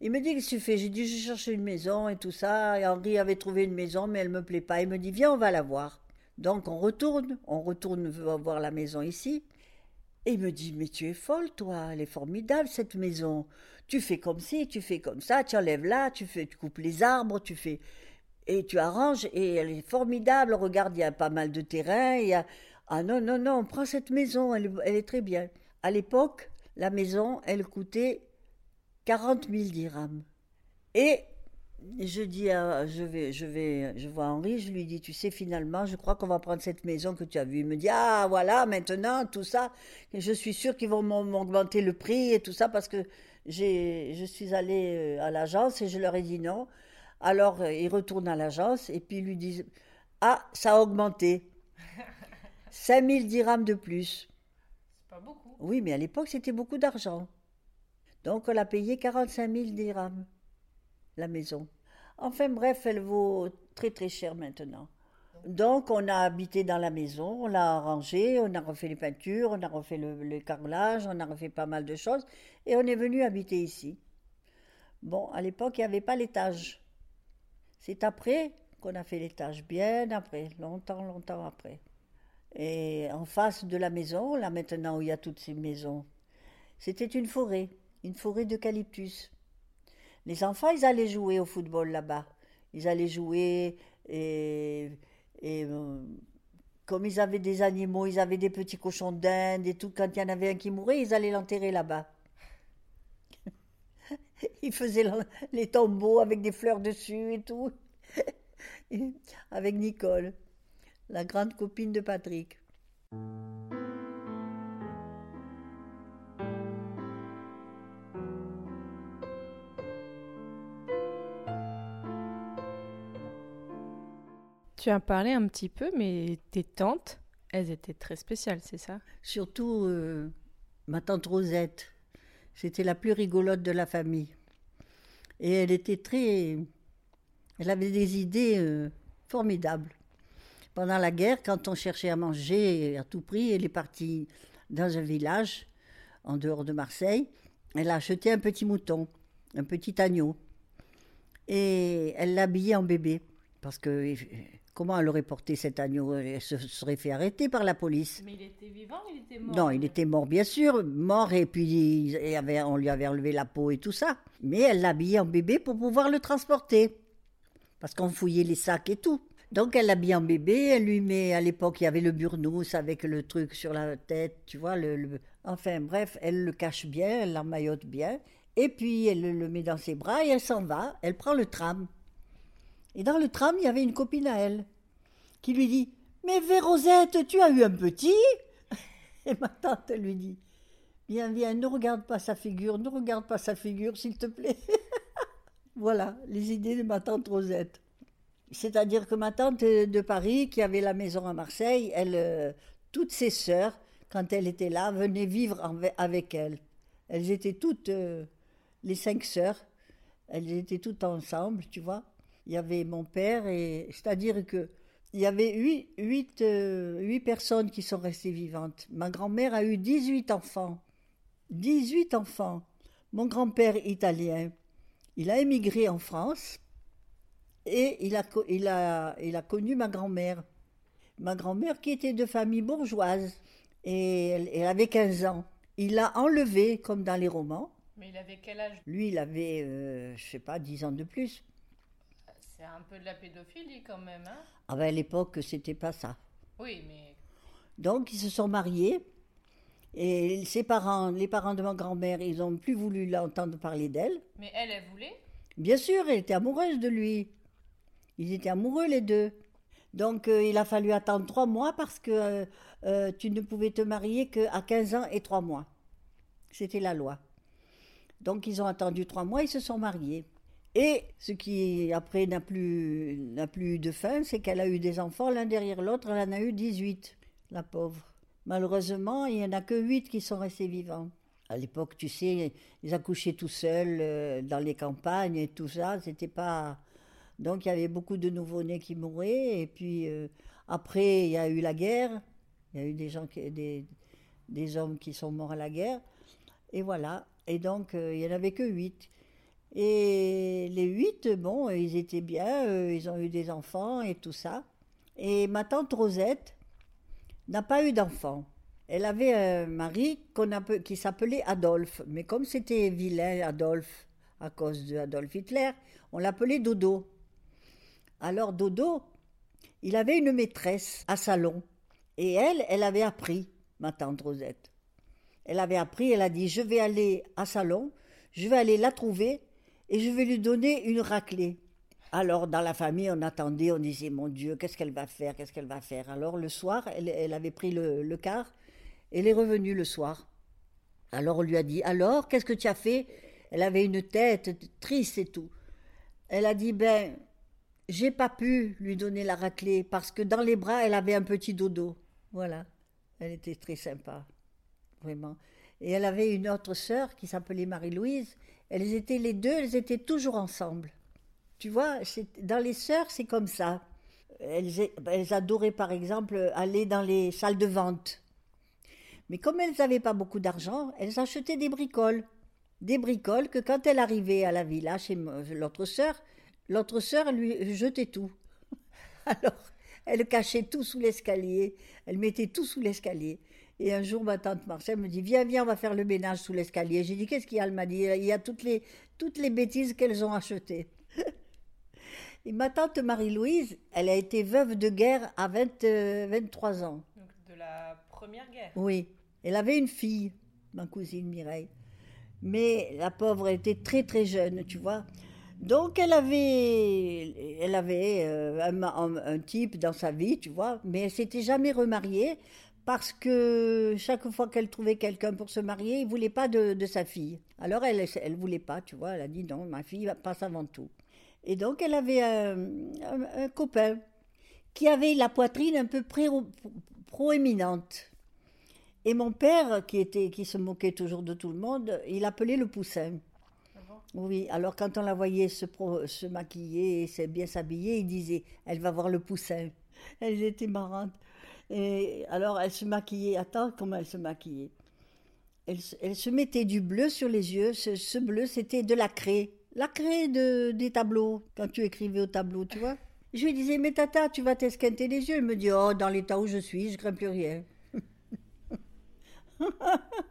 Il me dit, qu'est-ce que tu fais? J'ai dit, je cherche une maison et tout ça. Et Henri avait trouvé une maison, mais elle me plaît pas. Il me dit, viens, on va la voir. Donc on retourne, on retourne voir la maison ici. Et il me dit, mais tu es folle, toi, elle est formidable cette maison. Tu fais comme ci, tu fais comme ça, tu enlèves là, tu fais, tu coupes les arbres, tu fais et tu arranges et elle est formidable. Regarde, il y a pas mal de terrain. Il y a ah non non non, prends cette maison, elle, elle est très bien. À l'époque, la maison, elle coûtait 40 000 dirhams. Et je dis, à- je vais, je vais, je vois Henri, je lui dis, tu sais, finalement, je crois qu'on va prendre cette maison que tu as vue. Il me dit, ah, voilà, maintenant, tout ça, je suis sûr qu'ils vont m'en- m'augmenter le prix et tout ça parce que j'ai, je suis allée euh, à l'agence et je leur ai dit non. Alors, euh, ils retournent à l'agence et puis ils lui disent, ah, ça a augmenté. 5000 dirhams de plus. C'est pas beaucoup. Oui, mais à l'époque, c'était beaucoup d'argent. Donc, on a payé 45 000 dirhams, la maison. Enfin, bref, elle vaut très, très cher maintenant. Donc, on a habité dans la maison, on l'a arrangée, on a refait les peintures, on a refait le, le carrelage, on a refait pas mal de choses, et on est venu habiter ici. Bon, à l'époque, il n'y avait pas l'étage. C'est après qu'on a fait l'étage, bien après, longtemps, longtemps après. Et en face de la maison, là maintenant où il y a toutes ces maisons, c'était une forêt, une forêt d'eucalyptus. Les enfants, ils allaient jouer au football là-bas. Ils allaient jouer et, et euh, comme ils avaient des animaux, ils avaient des petits cochons d'Inde et tout. Quand il y en avait un qui mourait, ils allaient l'enterrer là-bas. Ils faisaient l'en- les tombeaux avec des fleurs dessus et tout. Avec Nicole, la grande copine de Patrick. Tu as parlé un petit peu, mais tes tantes, elles étaient très spéciales, c'est ça? Surtout euh, ma tante Rosette. C'était la plus rigolote de la famille. Et elle était très. Elle avait des idées euh, formidables. Pendant la guerre, quand on cherchait à manger à tout prix, elle est partie dans un village en dehors de Marseille. Elle a acheté un petit mouton, un petit agneau. Et elle l'a habillé en bébé. Parce que comment elle aurait porté cet agneau Elle se serait fait arrêter par la police? Mais il était vivant, il était mort. Non, il était mort, bien sûr, mort, et puis avait- on lui avait enlevé la peau et tout ça. Mais elle l'a habillé en bébé pour pouvoir le transporter. Parce qu'on fouillait les sacs et tout. Donc elle l'habille en bébé, elle lui met, à l'époque il y avait le burnous avec le truc sur la tête, tu vois, le, le- enfin bref, elle le cache bien, elle l'emmaillote bien, et puis elle le, le met dans ses bras et elle s'en va, elle prend le tram. Et dans le tram, il y avait une copine à elle qui lui dit Mais Vérosette, tu as eu un petit? Et ma tante lui dit Viens, viens, ne regarde pas sa figure, ne regarde pas sa figure, s'il te plaît. voilà, les idées de ma tante Rosette. C'est-à-dire que ma tante de Paris, qui avait la maison à Marseille, elle, euh, toutes ses sœurs, quand elle était là, venaient vivre avec elle. Elles étaient toutes, euh, les cinq sœurs, elles étaient toutes ensemble, tu vois. Il y avait mon père, et c'est-à-dire que il y avait huit, huit, euh, huit personnes qui sont restées vivantes. Ma grand-mère a eu 18 enfants. 18 enfants. Mon grand-père italien, il a émigré en France et il a, il a, il a connu ma grand-mère. Ma grand-mère qui était de famille bourgeoise et elle, elle avait 15 ans. Il l'a enlevée comme dans les romans. Mais il avait quel âge? Lui, il avait, euh, je sais pas, 10 ans de plus. C'est un peu de la pédophilie quand même, hein Ah ben, à l'époque, c'était pas ça. Oui, mais Donc ils se sont mariés et ses parents, les parents de ma grand-mère, ils n'ont plus voulu l'entendre parler d'elle. mais elle, elle voulait? Bien sûr, elle était amoureuse de lui. Ils étaient amoureux les deux. Donc euh, il a fallu attendre trois mois parce que euh, euh, tu ne pouvais te marier qu'à 15 ans et trois mois. C'était la loi. Donc ils ont attendu trois mois, ils se sont mariés. Et ce qui après n'a plus, n'a plus eu de fin, c'est qu'elle a eu des enfants l'un derrière l'autre, elle en a eu 18, la pauvre. Malheureusement, il n'y en a que 8 qui sont restés vivants. À l'époque, tu sais, ils accouchaient tout seuls euh, dans les campagnes et tout ça, c'était pas... Donc il y avait beaucoup de nouveau-nés qui mouraient, et puis euh, après, il y a eu la guerre, il y a eu des gens, des, des hommes qui sont morts à la guerre, et voilà. Et donc, euh, il n'y en avait que 8. Et les huit, bon, ils étaient bien, euh, ils ont eu des enfants et tout ça. Et ma tante Rosette n'a pas eu d'enfant. Elle avait un mari qui s'appelait Adolphe. Mais comme c'était vilain, Adolphe, à cause de Hitler, on l'appelait Dodo. Alors Dodo, il avait une maîtresse à Salon. Et elle, elle avait appris, ma tante Rosette. Elle avait appris, elle a dit, je vais aller à Salon, je vais aller la trouver et je vais lui donner une raclée. Alors, dans la famille, on attendait, on disait, mon Dieu, qu'est-ce qu'elle va faire, qu'est-ce qu'elle va faire? Alors, le soir, elle, avait pris le, le car, elle est revenue le soir. Alors, on lui a dit, alors, qu'est-ce que tu as fait? Elle avait une tête triste et tout. Elle a dit, ben, j'ai pas pu lui donner la raclée parce que dans les bras, elle avait un petit dodo. Voilà. Elle était très sympa, vraiment. Et elle avait une autre sœur qui s'appelait Marie-Louise. Elles étaient les deux, elles étaient toujours ensemble. Tu vois, dans les sœurs, c'est comme ça. Elles, elles adoraient, par exemple, aller dans les salles de vente. Mais comme elles n'avaient pas beaucoup d'argent, elles achetaient des bricoles. Des bricoles que quand elle arrivait à la villa chez l'autre sœur, l'autre sœur lui jetait tout. Alors, elle cachait tout sous l'escalier, elle mettait tout sous l'escalier. Et un jour, ma tante Marcel me dit Viens, viens, on va faire le ménage sous l'escalier. J'ai dit Qu'est-ce qu'il y a? Elle m'a dit Il y a toutes les, toutes les bêtises qu'elles ont achetées. Et ma tante Marie-Louise, elle a été veuve de guerre à 20, euh, 23 ans. Donc, de la première guerre. Oui, elle avait une fille, ma cousine Mireille. Mais la pauvre était très très jeune, tu vois. Donc elle avait, elle avait euh, un- un type dans sa vie, tu vois, mais elle s'était jamais remariée parce que chaque fois qu'elle trouvait quelqu'un pour se marier, il voulait pas de, de sa fille. Alors elle, elle voulait pas, tu vois. Elle a dit non, ma fille passe avant tout. Et donc elle avait un, un- un copain qui avait la poitrine un peu pré- proéminente. Et mon père, qui, était, qui se moquait toujours de tout le monde, il appelait le poussin. Ah Oui, alors quand on la voyait se, pro- se maquiller et bien s'habiller, il disait Elle va voir le poussin. Elle était marrante. Et alors elle se maquillait. Attends, comment elle se maquillait elle, se- mettait du bleu sur les yeux. Ce, ce bleu, c'était de la craie. La craie de, des tableaux, quand tu écrivais au tableau, tu vois. Je lui disais Mais tata, tu vas t'esquinter les yeux. Elle me dit Oh, dans l'état où je suis, je crains plus rien.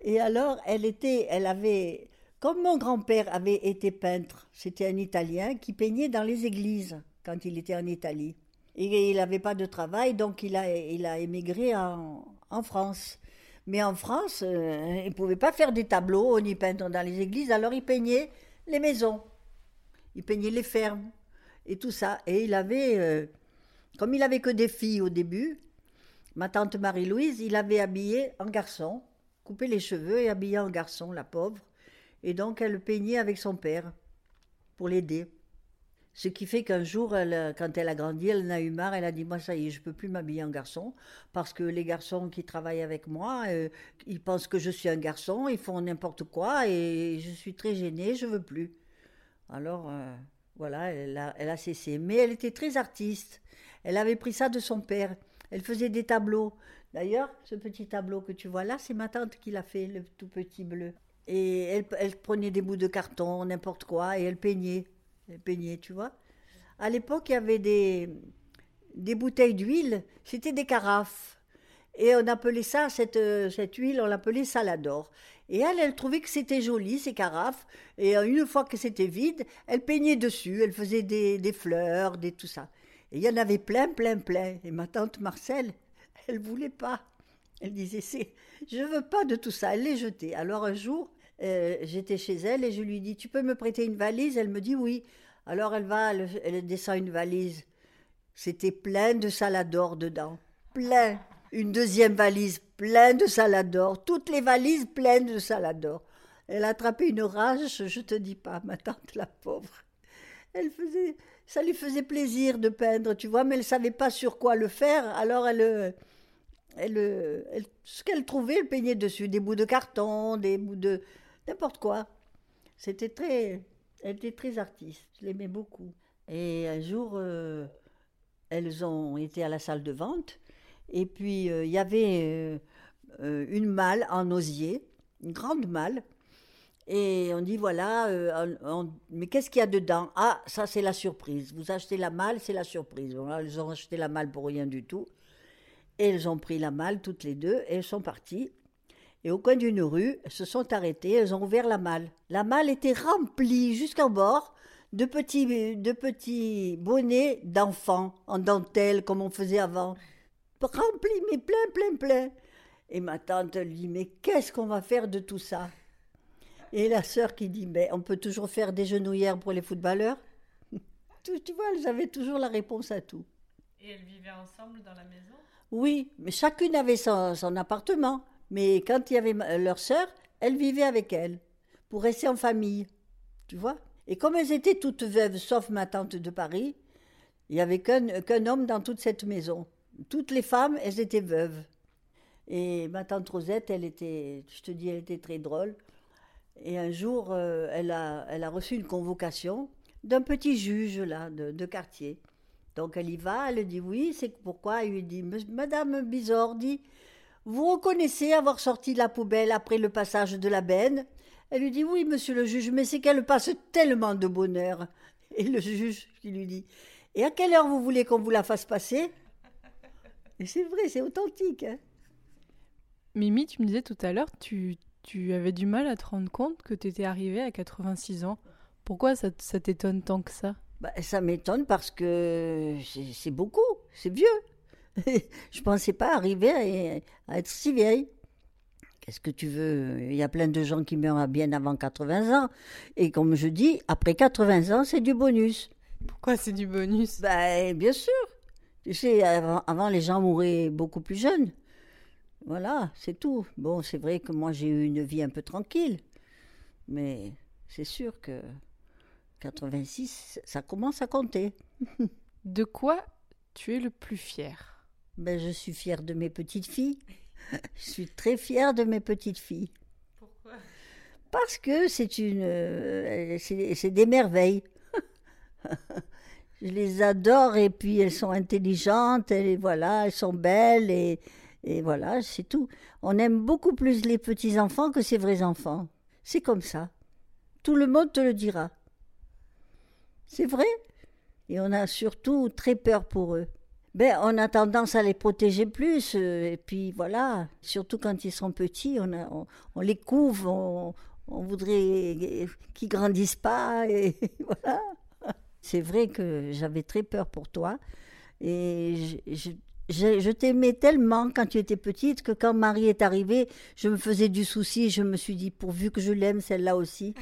Et alors, elle était, elle avait, comme mon grand-père avait été peintre, c'était un Italien qui peignait dans les églises quand il était en Italie. Et il n'avait pas de travail, donc il a, émigré en, en France. Mais en France, euh, il ne pouvait pas faire des tableaux ni peindre dans les églises, alors il peignait les maisons, il peignait les fermes et tout ça. Et il avait, euh, comme il avait que des filles au début, ma tante Marie-Louise, il avait habillé en garçon, coupé les cheveux et habillé en garçon, la pauvre. Et donc elle peignait avec son père pour l'aider. Ce qui fait qu'un jour, elle, quand elle a grandi, elle en a eu marre. Elle a dit Moi, ça y est, je peux plus m'habiller en garçon parce que les garçons qui travaillent avec moi, euh, ils pensent que je suis un garçon, ils font n'importe quoi et je suis très gênée, je veux plus. Alors, euh, voilà, elle a, cessé. Mais elle était très artiste. Elle avait pris ça de son père. Elle faisait des tableaux. D'ailleurs, ce petit tableau que tu vois là, c'est ma tante qui l'a fait, le tout petit bleu. Et elle prenait des bouts de carton, n'importe quoi, et elle peignait. Peignait, tu vois. À l'époque, il y avait des, des bouteilles d'huile, c'était des carafes. Et on appelait ça, cette, euh, cette huile, on l'appelait salador. Et elle, elle trouvait que c'était joli, ces carafes. Et euh, une fois que c'était vide, elle peignait dessus, elle faisait des, des fleurs, des tout ça. Et il y en avait plein, plein, plein. Et ma tante Marcel, elle voulait pas. Elle disait, c'est, je veux pas de tout ça. Elle les jetait. Alors un jour, euh, j'étais chez elle et je lui dis, tu peux me prêter une valise? Elle me dit oui. Alors elle va, elle, descend une valise. C'était plein de salador dedans. Plein. Une deuxième valise plein de salador. Toutes les valises pleines de salador. Elle a attrapé une rage, je te dis pas, ma tante, la pauvre. Elle faisait, ça lui faisait plaisir de peindre, tu vois, mais elle savait pas sur quoi le faire. Alors elle, elle- ce qu'elle trouvait, elle peignait dessus, des bouts de carton, des bouts de n'importe quoi. C'était très, elle était très artiste. Je l'aimais beaucoup. Et un jour, euh, elles ont été à la salle de vente, et puis euh, il y avait euh, une malle en osier, une grande malle. Et on dit voilà, mais qu'est-ce qu'il y a dedans? Ah, ça c'est la surprise. Vous achetez la malle, c'est la surprise. Voilà, elles ont acheté la malle pour rien du tout. Et elles ont pris la malle toutes les deux et elles sont parties. Et au coin d'une rue, elles se sont arrêtées, elles ont ouvert la malle. La malle était remplie jusqu'au bord de petits, de petits bonnets d'enfants en dentelle comme on faisait avant. Remplis, mais plein, plein, plein. Et ma tante dit, mais qu'est-ce qu'on va faire de tout ça? Et la sœur qui dit, mais on peut toujours faire des genouillères pour les footballeurs? tu, tu vois, elles avaient toujours la réponse à tout. Et elles vivaient ensemble dans la maison? Oui, mais chacune avait son, son appartement. Mais quand il y avait ma- leur sœur, elle vivait avec elle, pour rester en famille. Tu vois Et comme elles étaient toutes veuves, sauf ma tante de Paris, il n'y avait qu'un qu'un homme dans toute cette maison. Toutes les femmes, elles étaient veuves. Et ma tante Rosette, elle était, je te dis, elle était très drôle. Et un jour, euh, elle, a, elle a reçu une convocation d'un petit juge, là, de, de quartier. Donc elle y va, elle dit oui, c'est pourquoi? Il lui dit Madame Bizordi, vous reconnaissez avoir sorti de la poubelle après le passage de la benne Elle lui dit oui, monsieur le juge, mais c'est qu'elle passe tellement de bonheur. Et le juge qui lui dit Et à quelle heure vous voulez qu'on vous la fasse passer? Et c'est vrai, c'est authentique. hein. Mimi, tu me disais tout à l'heure, tu, tu avais du mal à te rendre compte que tu étais arrivée à 86 ans. Pourquoi ça, ça t'étonne tant que ça? Bah, ça m'étonne parce que c'est beaucoup, c'est vieux. Je pensais pas arriver à, à être si vieille. Qu'est-ce que tu veux? Il y a plein de gens qui meurent bien avant 80 ans. Et comme je dis, après 80 ans, c'est du bonus. Pourquoi c'est du bonus? Ben, bien sûr. Tu sais, avant, avant, les gens mouraient beaucoup plus jeunes. Voilà, c'est tout. Bon, c'est vrai que moi, j'ai eu une vie un peu tranquille. Mais c'est sûr que 86, ça commence à compter. De quoi tu es le plus fier? Ben, je suis fière de mes petites filles. Je suis très fière de mes petites filles. Pourquoi? Parce que c'est une, euh, c'est des merveilles. Je les adore et puis elles sont intelligentes et voilà, elles sont belles et, et voilà, c'est tout. On aime beaucoup plus les petits enfants que ses vrais enfants. C'est comme ça. Tout le monde te le dira. C'est vrai? Et on a surtout très peur pour eux. Ben, on a tendance à les protéger plus, euh, et puis voilà, surtout quand ils sont petits, on, a- on, on les couve, on, on voudrait qu'ils grandissent pas, et voilà. C'est vrai que j'avais très peur pour toi, et je, je- je- je t'aimais tellement quand tu étais petite que quand Marie est arrivée, je me faisais du souci, je me suis dit, pourvu que je l'aime celle-là aussi.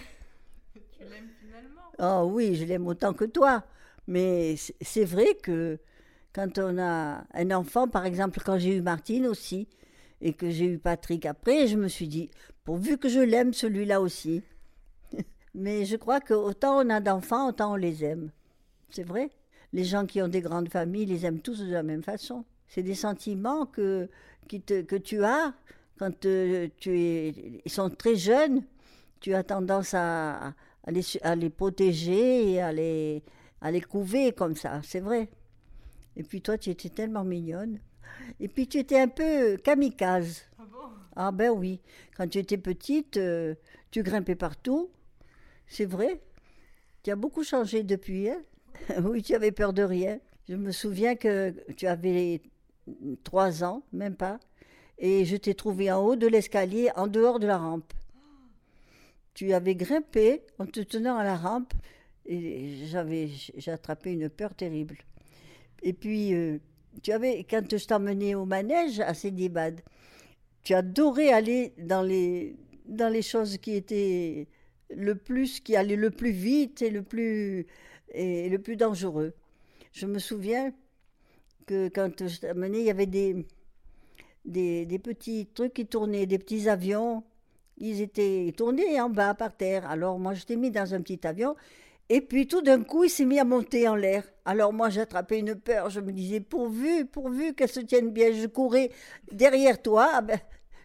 Tu l'aimes finalement Oh oui, je l'aime autant que toi. Mais c'est- c'est vrai que quand on a un enfant, par exemple, quand j'ai eu Martine aussi, et que j'ai eu Patrick après, je me suis dit, pourvu que je l'aime celui-là aussi. Mais je crois que autant on a d'enfants, autant on les aime. C'est vrai. Les gens qui ont des grandes familles les aiment tous de la même façon. C'est des sentiments que, que tu as quand euh, tu es, ils sont très jeunes. Tu as tendance à, les, à les protéger et à les, à les couver comme ça, c'est vrai. Et puis toi, tu étais tellement mignonne. Et puis tu étais un peu kamikaze. Ah bon? Ah ben oui, quand tu étais petite, euh, tu grimpais partout. C'est vrai. Tu as beaucoup changé depuis. Hein? Oui, tu avais peur de rien. Je me souviens que tu avais trois ans, même pas, et je t'ai trouvé en haut de l'escalier, en dehors de la rampe. Tu avais grimpé en te tenant à la rampe, et j'avais j'ai attrapé une peur terrible. Et puis, euh, tu avais, quand je t'emmenais au manège à Cédibad, tu adorais aller dans les, dans les choses qui étaient le plus, qui allaient le plus vite et le plus, et le plus dangereux. Je me souviens que quand je t'amenais, il y avait des, des, des petits trucs qui tournaient, des petits avions. Ils étaient tournés en bas, par terre. Alors moi, je t'ai mis dans un petit avion. Et puis tout d'un coup, il s'est mis à monter en l'air. Alors moi, j'attrapais une peur. Je me disais, pourvu, pourvu qu'elle se tienne bien. Je courais derrière toi. Ah ben,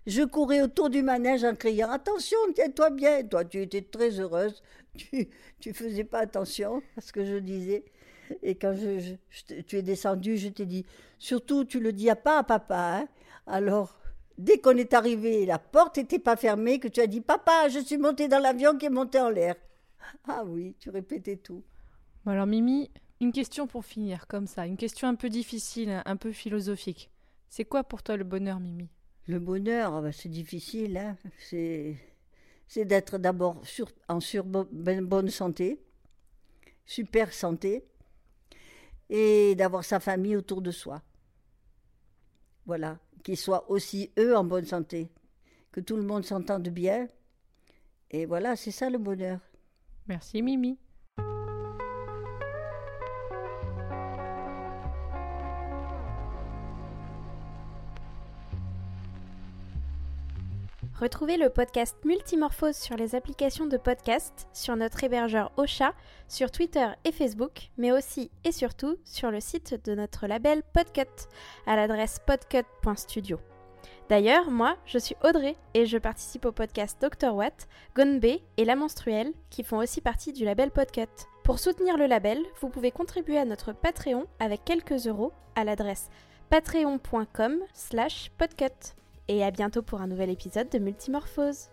je courais autour du manège en criant, attention, tiens-toi bien. Toi, tu étais très heureuse. Tu, tu faisais pas attention à ce que je disais. Et quand tu es descendu, je t'ai dit, surtout, tu le dis à pas à papa. hein. Alors, dès qu'on est arrivé, la porte n'était pas fermée, que tu as dit, papa, je suis monté dans l'avion qui est monté en l'air. Ah oui, tu répétais tout. Bon alors Mimi, une question pour finir, comme ça, une question un peu difficile, un peu philosophique. C'est quoi pour toi le bonheur, Mimi? Le bonheur, ah ben, c'est difficile. hein. C'est, c'est d'être d'abord sur- en sur ben- bonne santé, super santé, et d'avoir sa famille autour de soi. Voilà, qu'ils soient aussi eux en bonne santé, que tout le monde s'entende bien. Et voilà, c'est ça le bonheur. Merci Mimi. Retrouvez le podcast Multimorphose sur les applications de podcast, sur notre hébergeur Ocha, sur Twitter et Facebook, mais aussi et surtout sur le site de notre label Podcut à l'adresse podcut.studio. D'ailleurs, moi, je suis Audrey et je participe au podcast Dr Watt, Gonbe et La Menstruelle qui font aussi partie du label Podcut. Pour soutenir le label, vous pouvez contribuer à notre Patreon avec quelques euros à l'adresse patreon.com slash podcut. Et à bientôt pour un nouvel épisode de Multimorphose.